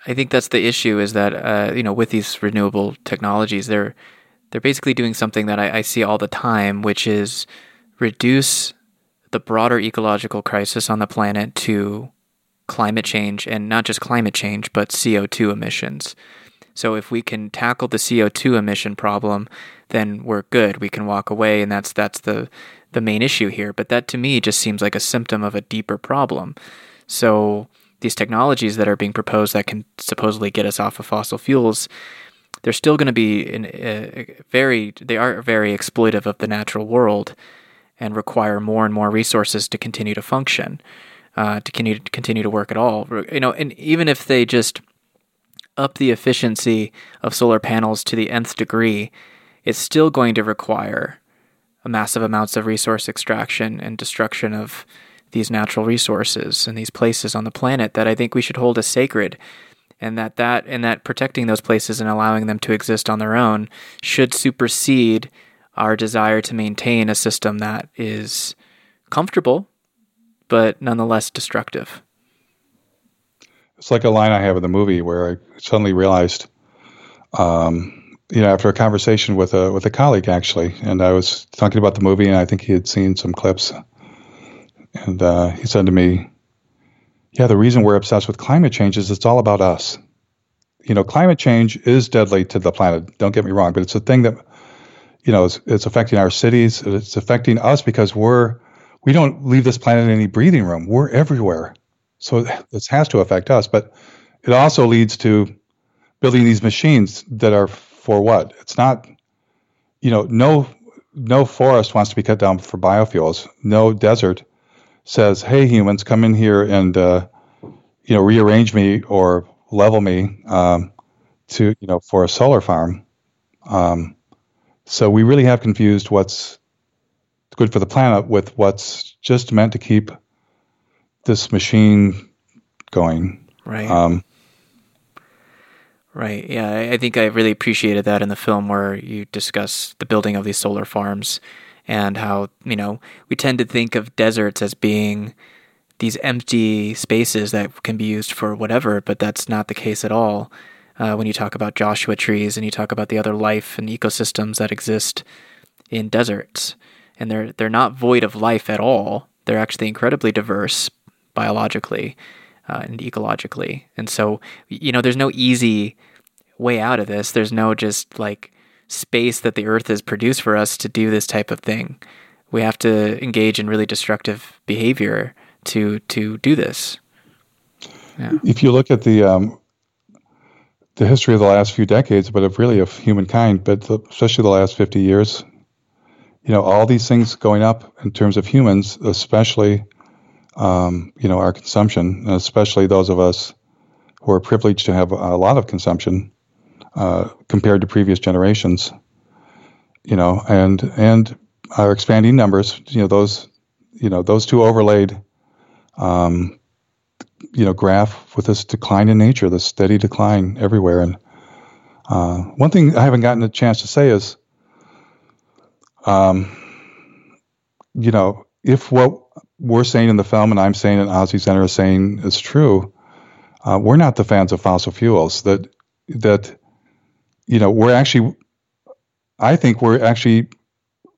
I think that's the issue is that uh, you know with these renewable technologies, they're they're basically doing something that I, I see all the time, which is reduce the broader ecological crisis on the planet to climate change and not just climate change, but CO2 emissions. So if we can tackle the CO2 emission problem, then we're good. We can walk away and that's that's the the main issue here, but that to me just seems like a symptom of a deeper problem. So these technologies that are being proposed that can supposedly get us off of fossil fuels, they're still going to be in, uh, very they are very exploitive of the natural world and require more and more resources to continue to function uh, to continue to continue to work at all. You know, and even if they just up the efficiency of solar panels to the nth degree, it's still going to require massive amounts of resource extraction and destruction of these natural resources and these places on the planet that I think we should hold as sacred and that that and that protecting those places and allowing them to exist on their own should supersede our desire to maintain a system that is comfortable but nonetheless destructive. It's like a line I have in the movie where I suddenly realized um, you know, after a conversation with a with a colleague actually, and I was talking about the movie, and I think he had seen some clips, and uh, he said to me, "Yeah, the reason we're obsessed with climate change is it's all about us. You know, climate change is deadly to the planet. Don't get me wrong, but it's a thing that, you know, it's, it's affecting our cities. It's affecting us because we're we don't leave this planet any breathing room. We're everywhere, so this has to affect us. But it also leads to building these machines that are for what? It's not, you know, no no forest wants to be cut down for biofuels. No desert says, "Hey, humans, come in here and uh, you know rearrange me or level me um, to you know for a solar farm." Um, so we really have confused what's good for the planet with what's just meant to keep this machine going. Right. Um, Right. Yeah, I think I really appreciated that in the film where you discuss the building of these solar farms and how, you know, we tend to think of deserts as being these empty spaces that can be used for whatever, but that's not the case at all. Uh, when you talk about Joshua trees and you talk about the other life and ecosystems that exist in deserts, and they're they're not void of life at all. They're actually incredibly diverse biologically uh, and ecologically. And so, you know, there's no easy way out of this. There's no just like space that the earth has produced for us to do this type of thing. We have to engage in really destructive behavior to to do this. Yeah. If you look at the um, the history of the last few decades, but of really of humankind, but the, especially the last fifty years, you know, all these things going up in terms of humans, especially um, you know, our consumption, especially those of us who are privileged to have a lot of consumption uh, compared to previous generations. You know, and and our expanding numbers. You know, those you know those two overlaid. Um, you know, graph with this decline in nature, this steady decline everywhere. And uh, one thing I haven't gotten a chance to say is, um, you know, if what we're saying in the film, and I'm saying, and Ozzie Zehner is saying is true. Uh, we're not the fans of fossil fuels. That that you know we're actually, I think we're actually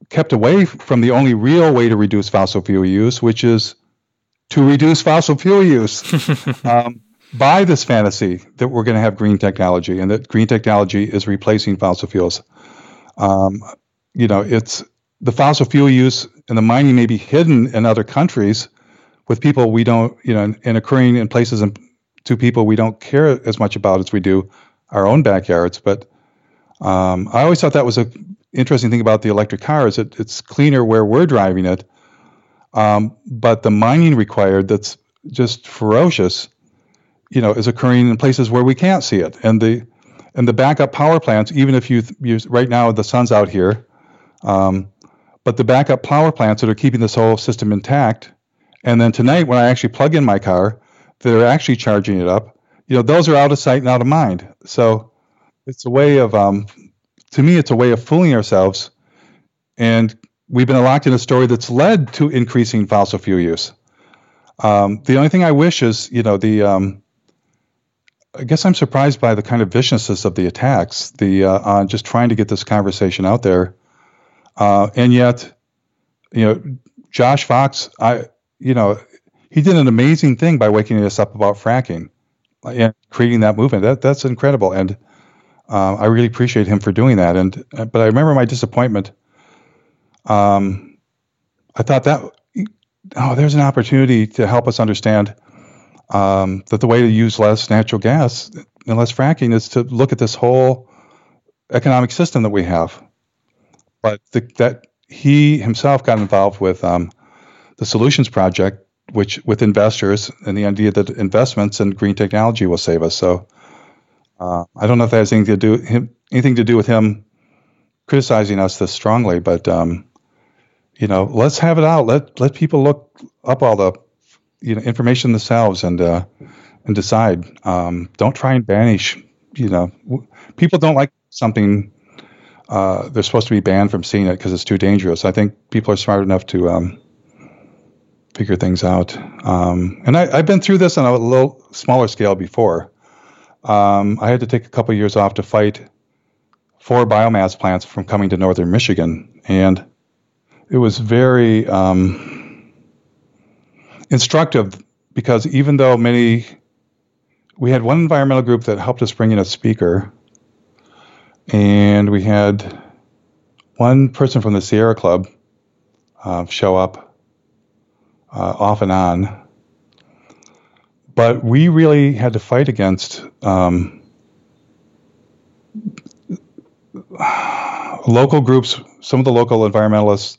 kept away from the only real way to reduce fossil fuel use, which is to reduce fossil fuel use. um, by this fantasy that we're going to have green technology and that green technology is replacing fossil fuels. Um, you know, it's the fossil fuel use and the mining may be hidden in other countries with people we don't, you know, and occurring in places and to people we don't care as much about as we do our own backyards. But um, I always thought that was a interesting thing about the electric car is it, it's cleaner where we're driving it, um, but the mining required that's just ferocious, you know, is occurring in places where we can't see it. And the and the backup power plants, even if you use right now the sun's out here, um, but the backup power plants that are keeping this whole system intact. And then tonight, when I actually plug in my car, they're actually charging it up, you know, those are out of sight and out of mind. So it's a way of, um, to me, it's a way of fooling ourselves. And we've been locked in a story that's led to increasing fossil fuel use. Um, the only thing I wish is, you know, the, um, I guess I'm surprised by the kind of viciousness of the attacks, the uh, on just trying to get this conversation out there uh, and yet, you know, Josh Fox, I, you know, he did an amazing thing by waking us up about fracking and creating that movement. That that's incredible, and uh, I really appreciate him for doing that. And but I remember my disappointment. Um, I thought that oh, there's an opportunity to help us understand um, that the way to use less natural gas and less fracking is to look at this whole economic system that we have but the, that he himself got involved with um, the Solutions Project, which with investors and the idea that investments in green technology will save us. So uh, I don't know if that has anything to do him, anything to do with him criticizing us this strongly, but um, you know, let's have it out. Let let people look up all the you know information themselves and uh, and decide. Um, don't try and banish. You know, people don't like something uh, they're supposed to be banned from seeing it because it's too dangerous. I think people are smart enough to um, figure things out. Um, and I, have been through this on a little smaller scale before. Um, I had to take a couple years off to fight four biomass plants from coming to northern Michigan, and it was very um, instructive because even though many, we had one environmental group that helped us bring in a speaker, and we had one person from the Sierra Club uh, show up uh, off and on. But we really had to fight against um, local groups. Some of the local environmentalists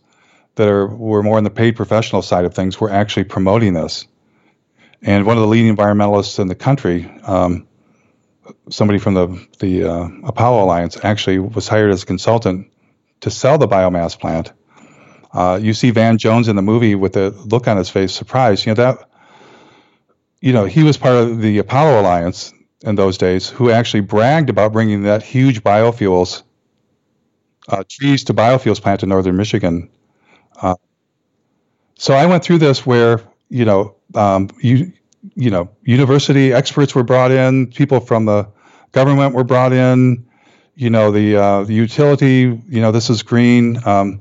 that are were more on the paid professional side of things were actually promoting this. And one of the leading environmentalists in the country, um, somebody from the the uh, Apollo Alliance, actually was hired as a consultant to sell the biomass plant. Uh, you see Van Jones in the movie with the look on his face, surprised. You know that. You know he was part of the Apollo Alliance in those days, who actually bragged about bringing that huge biofuels uh, trees to biofuels plant in northern Michigan. Uh, so I went through this where you know um, you you know university experts were brought in, people from the government were brought in, you know the uh, the utility, you know this is green. Um,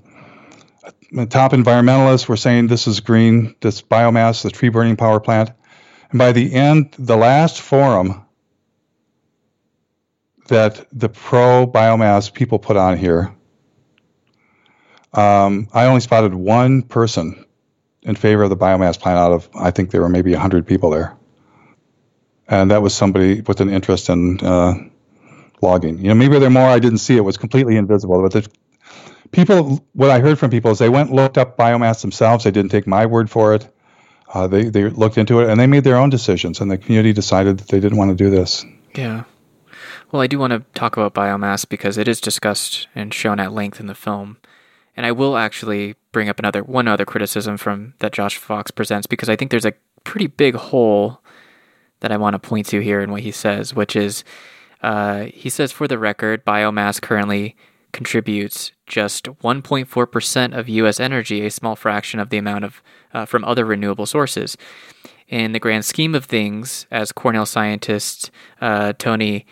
top environmentalists were saying this is green, this biomass, the tree burning power plant. And by the end, the last forum that the pro biomass people put on here, um, I only spotted one person in favor of the biomass plant out of, I think there were maybe 100 people there. And that was somebody with an interest in uh, logging. You know, maybe there are more. I didn't see it. was completely invisible. But the people, what I heard from people is they went looked up biomass themselves. They didn't take my word for it. Uh, they they looked into it and they made their own decisions. And the community decided that they didn't want to do this. Yeah. Well, I do want to talk about biomass because it is discussed and shown at length in the film. And I will actually bring up another one other criticism from that Josh Fox presents because I think there's a pretty big hole that I want to point to here in what he says, which is uh, he says, for the record, biomass currently contributes just 1.4% of U.S. energy, a small fraction of the amount of uh, from other renewable sources. In the grand scheme of things, as Cornell scientist uh, Tony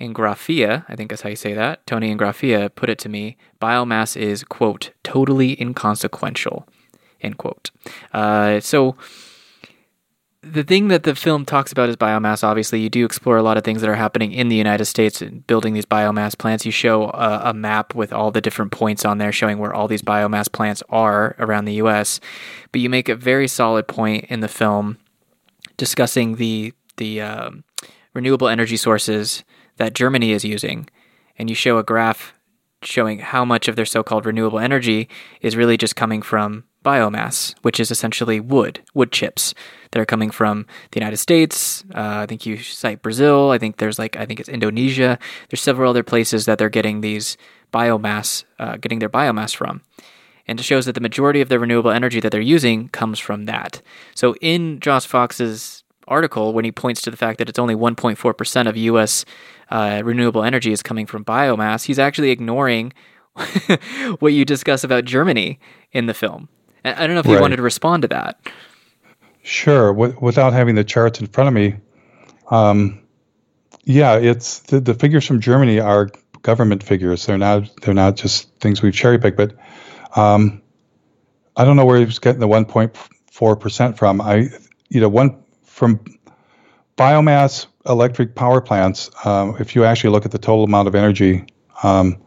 Ingraffea, I think that's how you say that, Tony Ingraffea put it to me, biomass is, quote, totally inconsequential, end quote. Uh, so the thing that the film talks about is biomass. Obviously, you do explore a lot of things that are happening in the United States and building these biomass plants. You show a, a, map with all the different points on there showing where all these biomass plants are around the US. But you make a very solid point in the film discussing the the um, renewable energy sources that Germany is using, and you show a graph showing how much of their so-called renewable energy is really just coming from biomass, which is essentially wood, wood chips that are coming from the United States. Uh, I think you cite Brazil. I think there's like I think it's Indonesia. There's several other places that they're getting these biomass, uh, getting their biomass from. And it shows that the majority of the renewable energy that they're using comes from that. So in Josh Fox's article, when he points to the fact that it's only 1.4% of U.S. Uh, renewable energy is coming from biomass, he's actually ignoring what you discuss about Germany in the film. I don't know if you wanted to respond to that. Sure. W- without having the charts in front of me, um, yeah, it's the, the figures from Germany are government figures. They're not they're not just things we've cherry picked. But um, I don't know where he's getting the 1.4 percent from. I you know one from biomass electric power plants. Um, if you actually look at the total amount of energy um,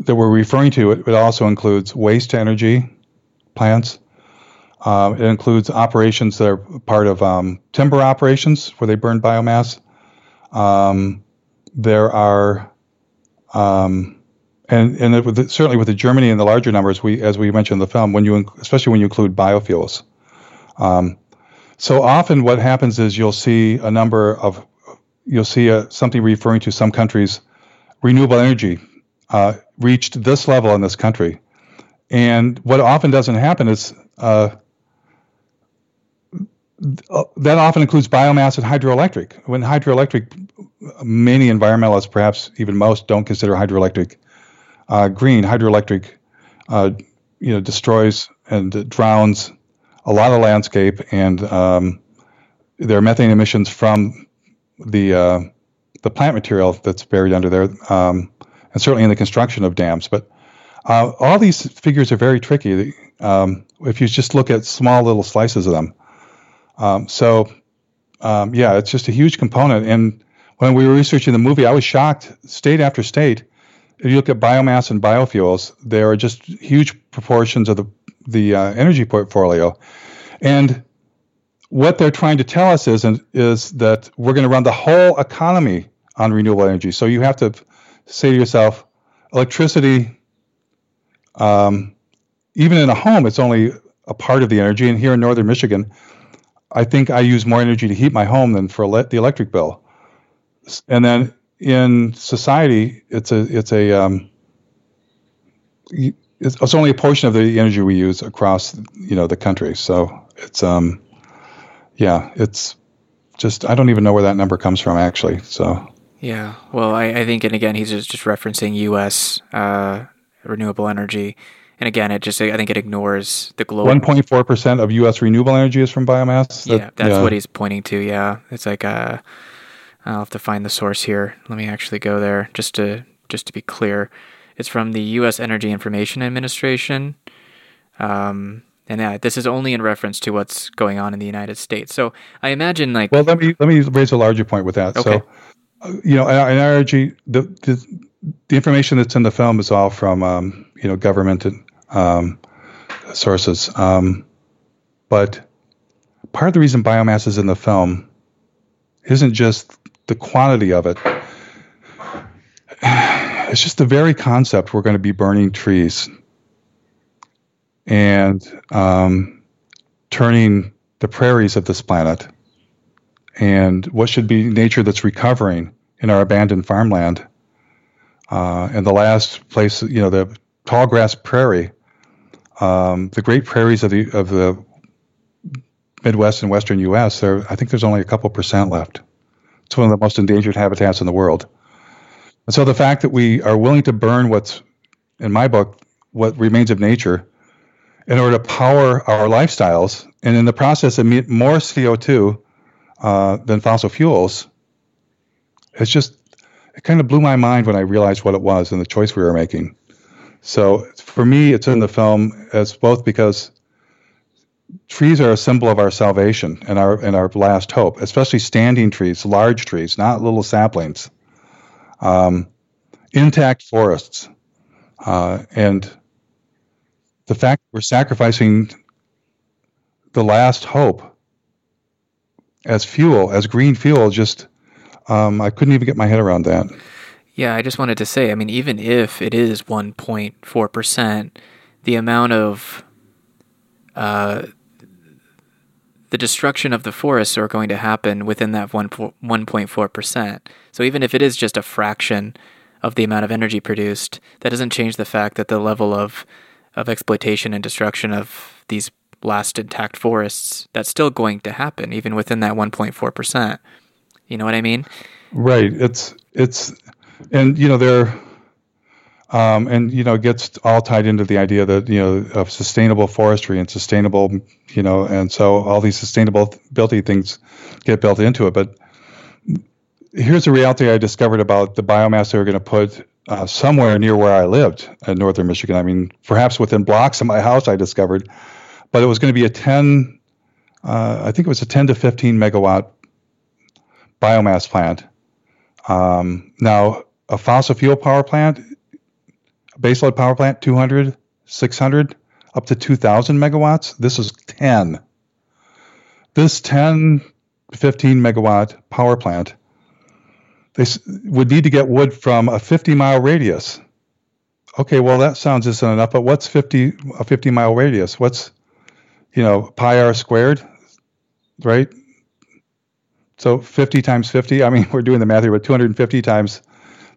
that we're referring to, it, it also includes waste energy plants. Um, it includes operations that are part of um, timber operations where they burn biomass. Um, there are, um, and and it, with certainly with the Germany and the larger numbers, we as we mentioned in the film, when you especially when you include biofuels. So often, what happens is you'll see a number of you'll see a, something referring to some countries renewable energy uh, reached this level in this country and what often doesn't happen is uh, that often includes biomass and hydroelectric. When hydroelectric, many environmentalists, perhaps even most, don't consider hydroelectric uh, green. Hydroelectric, uh, you know, destroys and drowns a lot of landscape, and um, there are methane emissions from the uh, the plant material that's buried under there. Um, and certainly in the construction of dams. But uh, all these figures are very tricky um, if you just look at small little slices of them. Um, so, um, yeah, it's just a huge component. And when we were researching the movie, I was shocked, state after state. If you look at biomass and biofuels, there are just huge proportions of the the uh, energy portfolio, and what they're trying to tell us is is that we're going to run the whole economy on renewable energy. So you have to say to yourself, electricity um, even in a home, it's only a part of the energy. And here in northern Michigan, I think I use more energy to heat my home than for le- the electric bill. And then in society, it's a it's a um, it's only a portion of the energy we use across you know the country. So it's um yeah, it's just I don't even know where that number comes from actually. So yeah, well, I, I think and again he's just, just referencing U.S. Uh, renewable energy. And again, it just I think it ignores the global. One point four percent of U.S. renewable energy is from biomass. That, yeah, that's yeah. what he's pointing to. Yeah, it's like uh, I'll have to find the source here. Let me actually go there just to just to be clear. It's from the U.S. Energy Information Administration. Um, and yeah, this is only in reference to what's going on in the United States. So I imagine like well, let me let me raise a larger point with that. Okay. So, uh, you know, in energy, the, the the information that's in the film is all from um, you know government um, sources. Um, but part of the reason biomass is in the film isn't just the quantity of it. It's just the very concept we're going to be burning trees and um, turning the prairies of this planet and what should be nature that's recovering in our abandoned farmland uh, and the last place, you know, the tall grass prairie, um, the great prairies of the of the Midwest and Western U.S. There, I think there's only a couple percent left. It's one of the most endangered habitats in the world. And so the fact that we are willing to burn what's, in my book, what remains of nature, in order to power our lifestyles, and in the process emit more CO2 uh, than fossil fuels, it's just it kind of blew my mind when I realized what it was and the choice we were making. So for me, it's in the film as both because trees are a symbol of our salvation and our and our last hope, especially standing trees, large trees, not little saplings. Um, intact forests, uh, and the fact we're sacrificing the last hope as fuel, as green fuel, just um, I couldn't even get my head around that. Yeah, I just wanted to say, I mean, even if it is 1.4%, the amount of uh, the destruction of the forests are going to happen within that 1, 1.4%. So even if it is just a fraction of the amount of energy produced, that doesn't change the fact that the level of, of exploitation and destruction of these last intact forests, that's still going to happen, even within that 1.4%. You know what I mean? Right. It's it's and you know there um, and you know it gets all tied into the idea that you know of sustainable forestry and sustainable you know and so all these sustainability things get built into it but here's the reality i discovered about the biomass they were going to put uh, somewhere near where i lived in northern michigan i mean perhaps within blocks of my house i discovered but it was going to be a 10 uh, i think it was a 10 to 15 megawatt biomass plant. Um, now, a fossil fuel power plant, baseload power plant, 200, 600, up to 2,000 megawatts. This is 10. This 10, 15 megawatt power plant, they would need to get wood from a 50 mile radius. Okay, well that sounds isn't enough, but what's 50 a 50 mile radius? What's you know pi r squared, right? So 50 times 50, I mean, we're doing the math here, but 250 times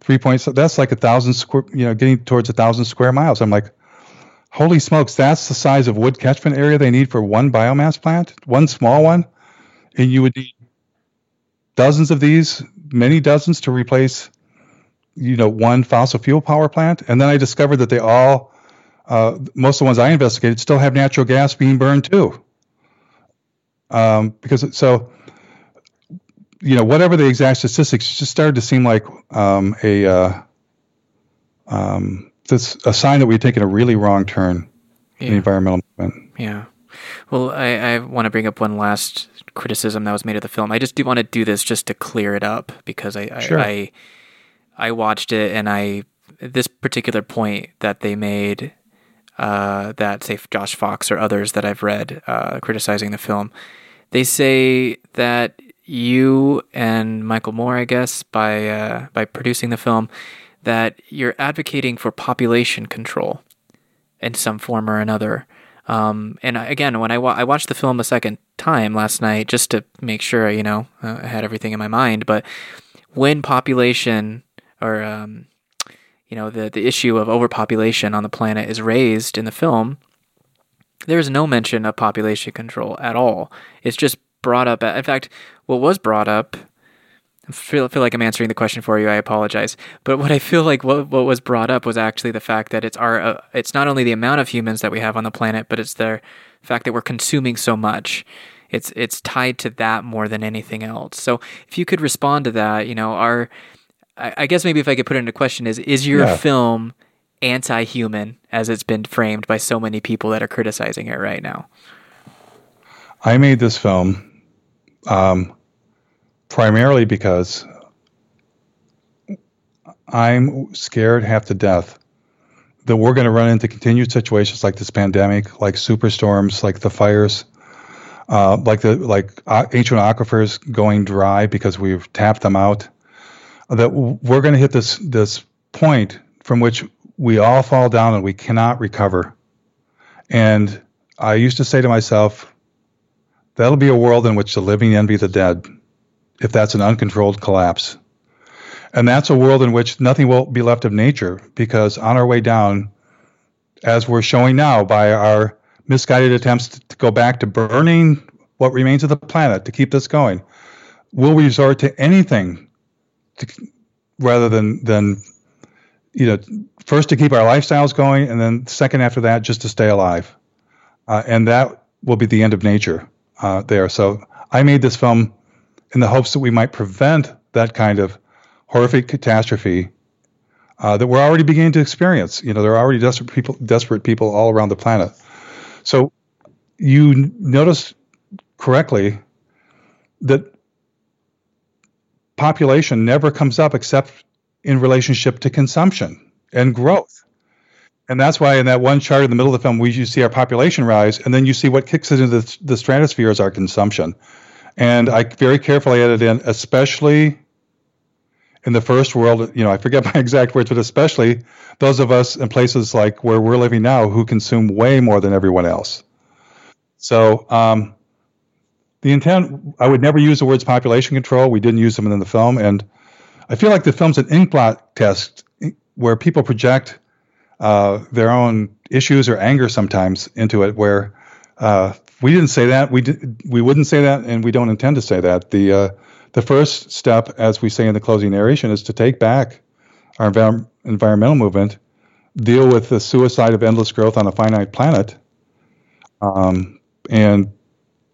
three points, that's like a thousand square, you know, getting towards a thousand square miles. I'm like, holy smokes, that's the size of wood catchment area they need for one biomass plant, one small one. And you would need dozens of these, many dozens to replace, you know, one fossil fuel power plant. And then I discovered that they all, uh, most of the ones I investigated still have natural gas being burned too. Um, because so you know, whatever the exact statistics, it just started to seem like um, a uh, um, that's a sign that we've taken a really wrong turn Yeah. in the environmental movement. Yeah. Well, I, I want to bring up one last criticism that was made of the film. I just do want to do this just to clear it up because I, Sure. I, I I watched it and I this particular point that they made uh, that say Josh Fox or others that I've read uh, criticizing the film, they say that you and Michael Moore, I guess, by uh, by producing the film, that you're advocating for population control in some form or another. Um, and again, when I, wa- I watched the film a second time last night, just to make sure, you know, uh, I had everything in my mind. But when population or, um, you know, the, the issue of overpopulation on the planet is raised in the film, there is no mention of population control at all. It's just brought up. In fact, what was brought up I feel, feel like I'm answering the question for you. I apologize. But what I feel like what, what was brought up was actually the fact that it's our uh, it's not only the amount of humans that we have on the planet, but it's the fact that we're consuming so much. It's it's tied to that more than anything else. So if you could respond to that, you know, our I, I guess maybe if I could put it into question is is your Yeah. film anti-human as it's been framed by so many people that are criticizing it right now? I made this film um, primarily because I'm scared half to death that we're going to run into continued situations like this pandemic, like superstorms, like the fires, uh, like the like uh, ancient aquifers going dry because we've tapped them out. That we're going to hit this this point from which we all fall down and we cannot recover. And I used to say to myself, that'll be a world in which the living envy the dead, if that's an uncontrolled collapse. And that's a world in which nothing will be left of nature because on our way down, as we're showing now by our misguided attempts to go back to burning what remains of the planet to keep this going, we'll resort to anything to, rather than, than, you know, first to keep our lifestyles going and then second after that just to stay alive. Uh, and that will be the end of nature uh, there. So I made this film in the hopes that we might prevent that kind of horrific catastrophe uh, that we're already beginning to experience. You know, there are already desperate people, desperate people all around the planet. So you n- notice correctly that population never comes up except in relationship to consumption and growth. And that's why in that one chart in the middle of the film, we you see our population rise, and then you see what kicks it into the, the stratosphere is our consumption. And I very carefully added in, especially in the first world, you know, I forget my exact words, but especially those of us in places like where we're living now who consume way more than everyone else. So um, the intent, I would never use the words population control. We didn't use them in the film. And I feel like the film's an inkblot test where people project uh, their own issues or anger sometimes into it where uh, we didn't say that. We did, we wouldn't say that and we don't intend to say that. The uh, the first step as we say in the closing narration is to take back our envir- environmental movement deal with the suicide of endless growth on a finite planet um, and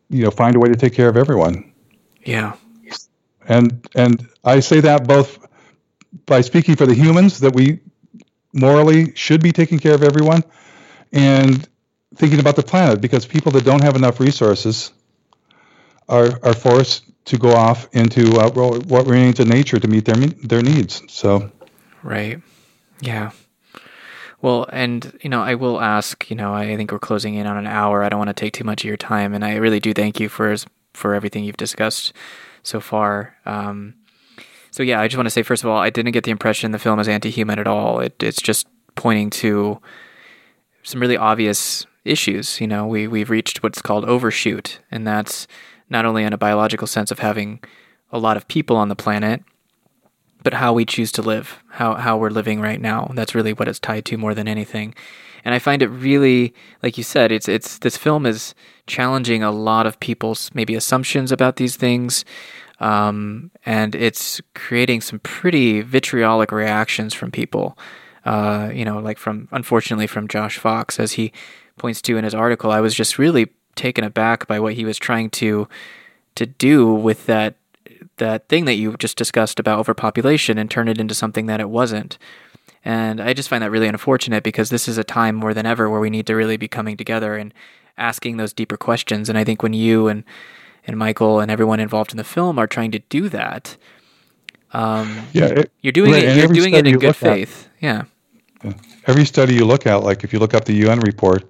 you know find a way to take care of everyone. Yeah. and and I say that both by speaking for the humans that we morally should be taking care of everyone and thinking about the planet because people that don't have enough resources are are forced to go off into uh, what remains of nature to meet their their needs so Right. Yeah. Well, and you know, I will ask. You know, I think we're closing in on an hour. I don't want to take too much of your time, and I really do thank you for for everything you've discussed so far. Um, so yeah, I just want to say first of all, I didn't get the impression the film is anti-human at all. It, it's just pointing to some really obvious issues. You know, we we've reached what's called overshoot, and that's not only in a biological sense of having a lot of people on the planet, but how we choose to live, how how we're living right now. That's really what it's tied to more than anything. And I find it really, like you said, it's it's this film is challenging a lot of people's maybe assumptions about these things, um, and it's creating some pretty vitriolic reactions from people. Uh, you know, like from unfortunately from Josh Fox, as he points to in his article. I was just really taken aback by what he was trying to to do with that that thing that you just discussed about overpopulation and turn it into something that it wasn't. And I just find that really unfortunate because this is a time more than ever where we need to really be coming together and asking those deeper questions. And I think when you and and Michael and everyone involved in the film are trying to do that, um, yeah, it, you're doing right, it. You're doing it in good look at- faith. Yeah. every study you look at, like if you look up the UN report,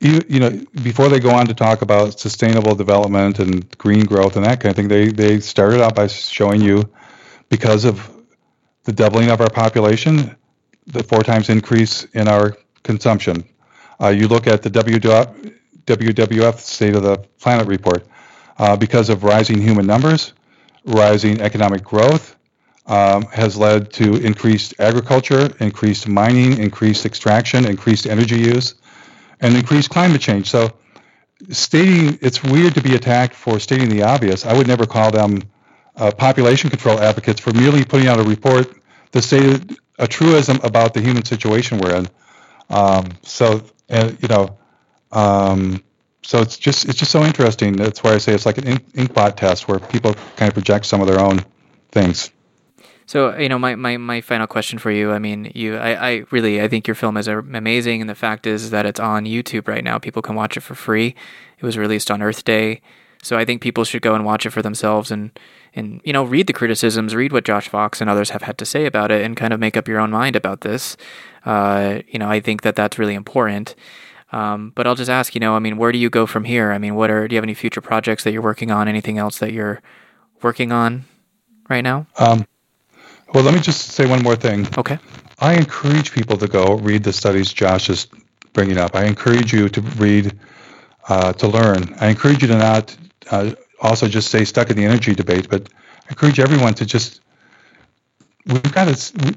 you, you know, before they go on to talk about sustainable development and green growth and that kind of thing, they, they started out by showing you because of the doubling of our population, the four times increase in our consumption. Uh, you look at the WWF, WWF State of the Planet report, uh, because of rising human numbers, rising economic growth, um, has led to increased agriculture, increased mining, increased extraction, increased energy use, and increased climate change. So, stating it's weird to be attacked for stating the obvious. I would never call them uh, population control advocates for merely putting out a report that stated a truism about the human situation we're in. Um, so, and you know, um, so it's just it's just so interesting. That's why I say it's like an ink, inkblot test where people kind of project some of their own things. So you know, my, my, my final question for you. I mean, you, I, I really, I think your film is amazing, and the fact is that it's on YouTube right now. People can watch it for free. It was released on Earth Day, so I think people should go and watch it for themselves and and you know read the criticisms, read what Josh Fox and others have had to say about it, and kind of make up your own mind about this. Uh, you know, I think that that's really important. Um, but I'll just ask, you know, I mean, where do you go from here? I mean, what are do you have any future projects that you're working on? Anything else that you're working on right now? Um, well, let me just say one more thing. Okay. I encourage people to go read the studies Josh is bringing up. I encourage you to read, uh, to learn. I encourage you to not uh, also just stay stuck in the energy debate, but I encourage everyone to just. We've got to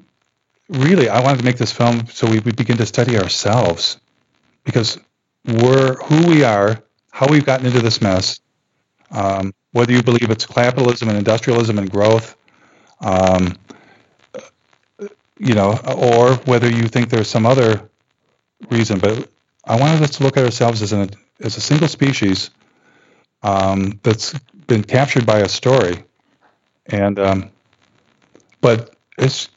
really. I wanted to make this film so we, we begin to study ourselves, because we're who we are, how we've gotten into this mess. Um, whether you believe it's capitalism and industrialism and growth, um, you know, or whether you think there's some other reason. But I wanted us to look at ourselves as an as a single species um, that's been captured by a story, and um, but it's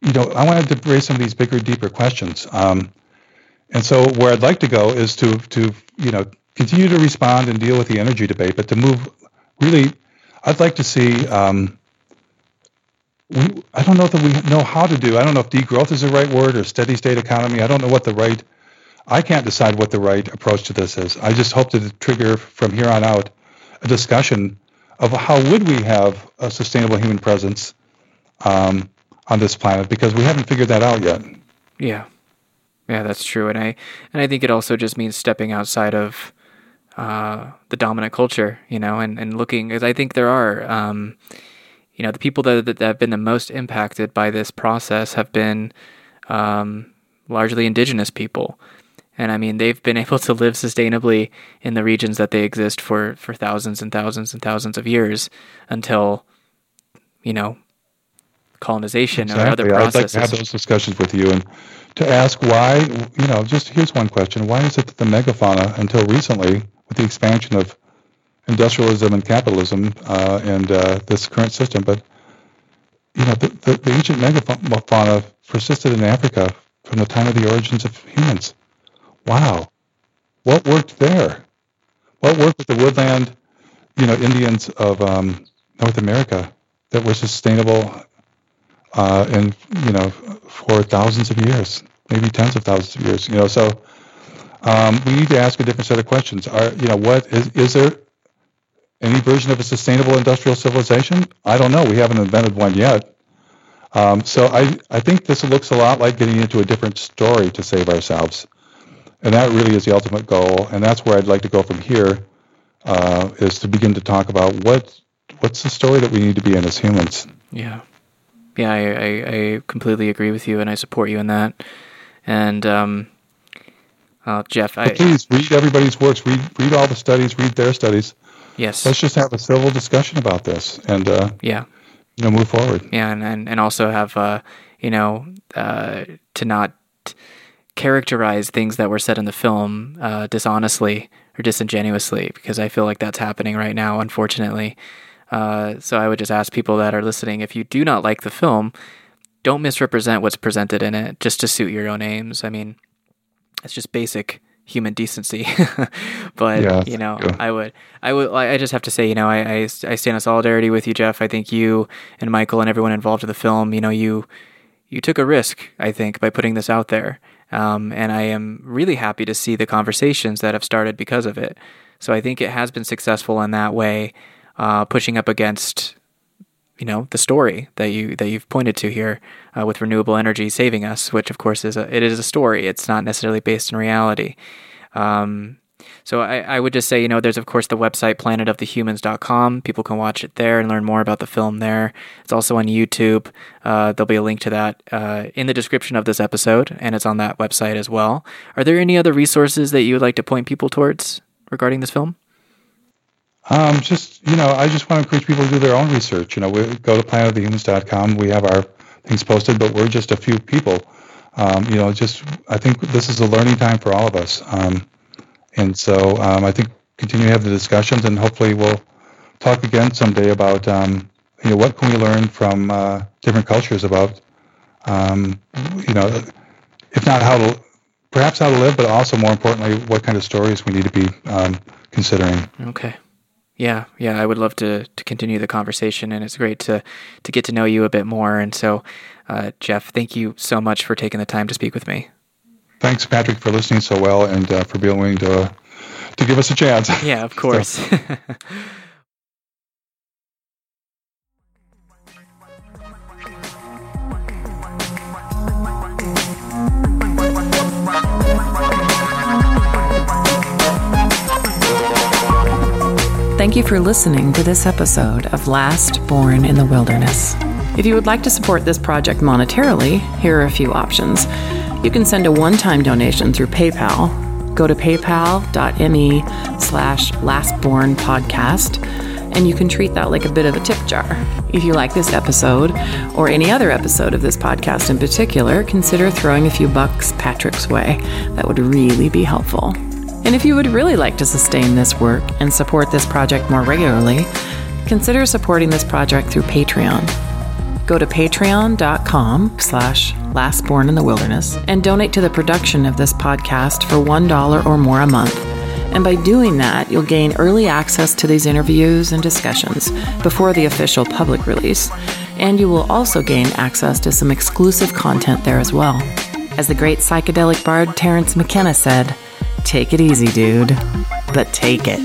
you know I wanted to raise some of these bigger, deeper questions. Um, and so where I'd like to go is to to you know continue to respond and deal with the energy debate, but to move really, I'd like to see. Um, we, I don't know that we know how to do. I don't know if degrowth is the right word or steady state economy. I don't know what the right. I can't decide what the right approach to this is. I just hope to trigger from here on out a discussion of how would we have a sustainable human presence um, on this planet because we haven't figured that out yet. Yeah, yeah, that's true, and I and I think it also just means stepping outside of uh, the dominant culture, you know, and and looking because I think there are. Um, you know, the people that, that have been the most impacted by this process have been um, largely indigenous people. And I mean, they've been able to live sustainably in the regions that they exist for, for thousands and thousands and thousands of years until, you know, colonization exactly. or other processes. I'd like to have those discussions with you and to ask why, you know, just here's one question. Why is it that the megafauna, until recently, with the expansion of industrialism and capitalism uh, and uh, this current system, but you know, the, the, the ancient megafauna persisted in Africa from the time of the origins of humans. Wow, what worked there? What worked with the woodland, you know, Indians of um, North America that were sustainable uh, and you know for thousands of years, maybe tens of thousands of years. You know, so um, we need to ask a different set of questions. Are you know what is is there any version of a sustainable industrial civilization? I don't know. We haven't invented one yet. Um, so I, I think this looks a lot like getting into a different story to save ourselves. And that really is the ultimate goal. And that's where I'd like to go from here, uh, is to begin to talk about what what's the story that we need to be in as humans. Yeah. Yeah, I, I, I completely agree with you and I support you in that. And um, uh, Jeff, I, please read everybody's works, read read all the studies, read their studies. yes, Let's just have a civil discussion about this and uh, yeah. you know move forward. Yeah, and, and, and also have uh, you know uh, to not characterize things that were said in the film uh, dishonestly or disingenuously, because I feel like that's happening right now, unfortunately. Uh, so I would just ask people that are listening: if you do not like the film, don't misrepresent what's presented in it just to suit your own aims. I mean, it's just basic human decency. but yeah, you know. I would, I would, I just have to say, you know, I, I, I stand in solidarity with you, Jeff. I think you and Michael and everyone involved in the film, you know, you, you took a risk, I think, by putting this out there. Um, and I am really happy to see the conversations that have started because of it. So I think it has been successful in that way, uh, pushing up against you know the story that you that you've pointed to here uh, with renewable energy saving us, which of course is a it is a story. It's not necessarily based in reality. Um, so I, I would just say, you know, there's of course the website planetofthehumans.com. People can watch it there and learn more about the film there. It's also on YouTube. Uh, there'll be a link to that uh, in the description of this episode, and it's on that website as well. Are there any other resources that you would like to point people towards regarding this film? Um, just you know, I just want to encourage people to do their own research. You know, we go to planetofthehumans.com. We have our things posted, but we're just a few people. Um, you know, just I think this is a learning time for all of us, um, and so um, I think continue to have the discussions, and hopefully we'll talk again someday about um, you know what can we learn from uh, different cultures about um, you know if not how to perhaps how to live, but also more importantly what kind of stories we need to be considering. Okay. Yeah, yeah, I would love to to continue the conversation, and it's great to to get to know you a bit more. And so, uh, Jeff, thank you so much for taking the time to speak with me. Thanks, Patrick, for listening so well and uh, for being willing to uh, to give us a chance. Yeah, of course. so. Thank you for listening to this episode of Last Born in the Wilderness. If you would like to support this project monetarily, here are a few options. You can send a one time donation through PayPal. Go to paypal.me slash lastbornpodcast, and you can treat that like a bit of a tip jar. If you like this episode, or any other episode of this podcast in particular, consider throwing a few bucks Patrick's way. That would really be helpful. And if you would really like to sustain this work and support this project more regularly, consider supporting this project through Patreon. Go to patreon.com slash lastborn in the wilderness and donate to the production of this podcast for $1 or more a month. And by doing that, you'll gain early access to these interviews and discussions before the official public release. And you will also gain access to some exclusive content there as well. As the great psychedelic bard Terence McKenna said, Take it easy, dude, but take it.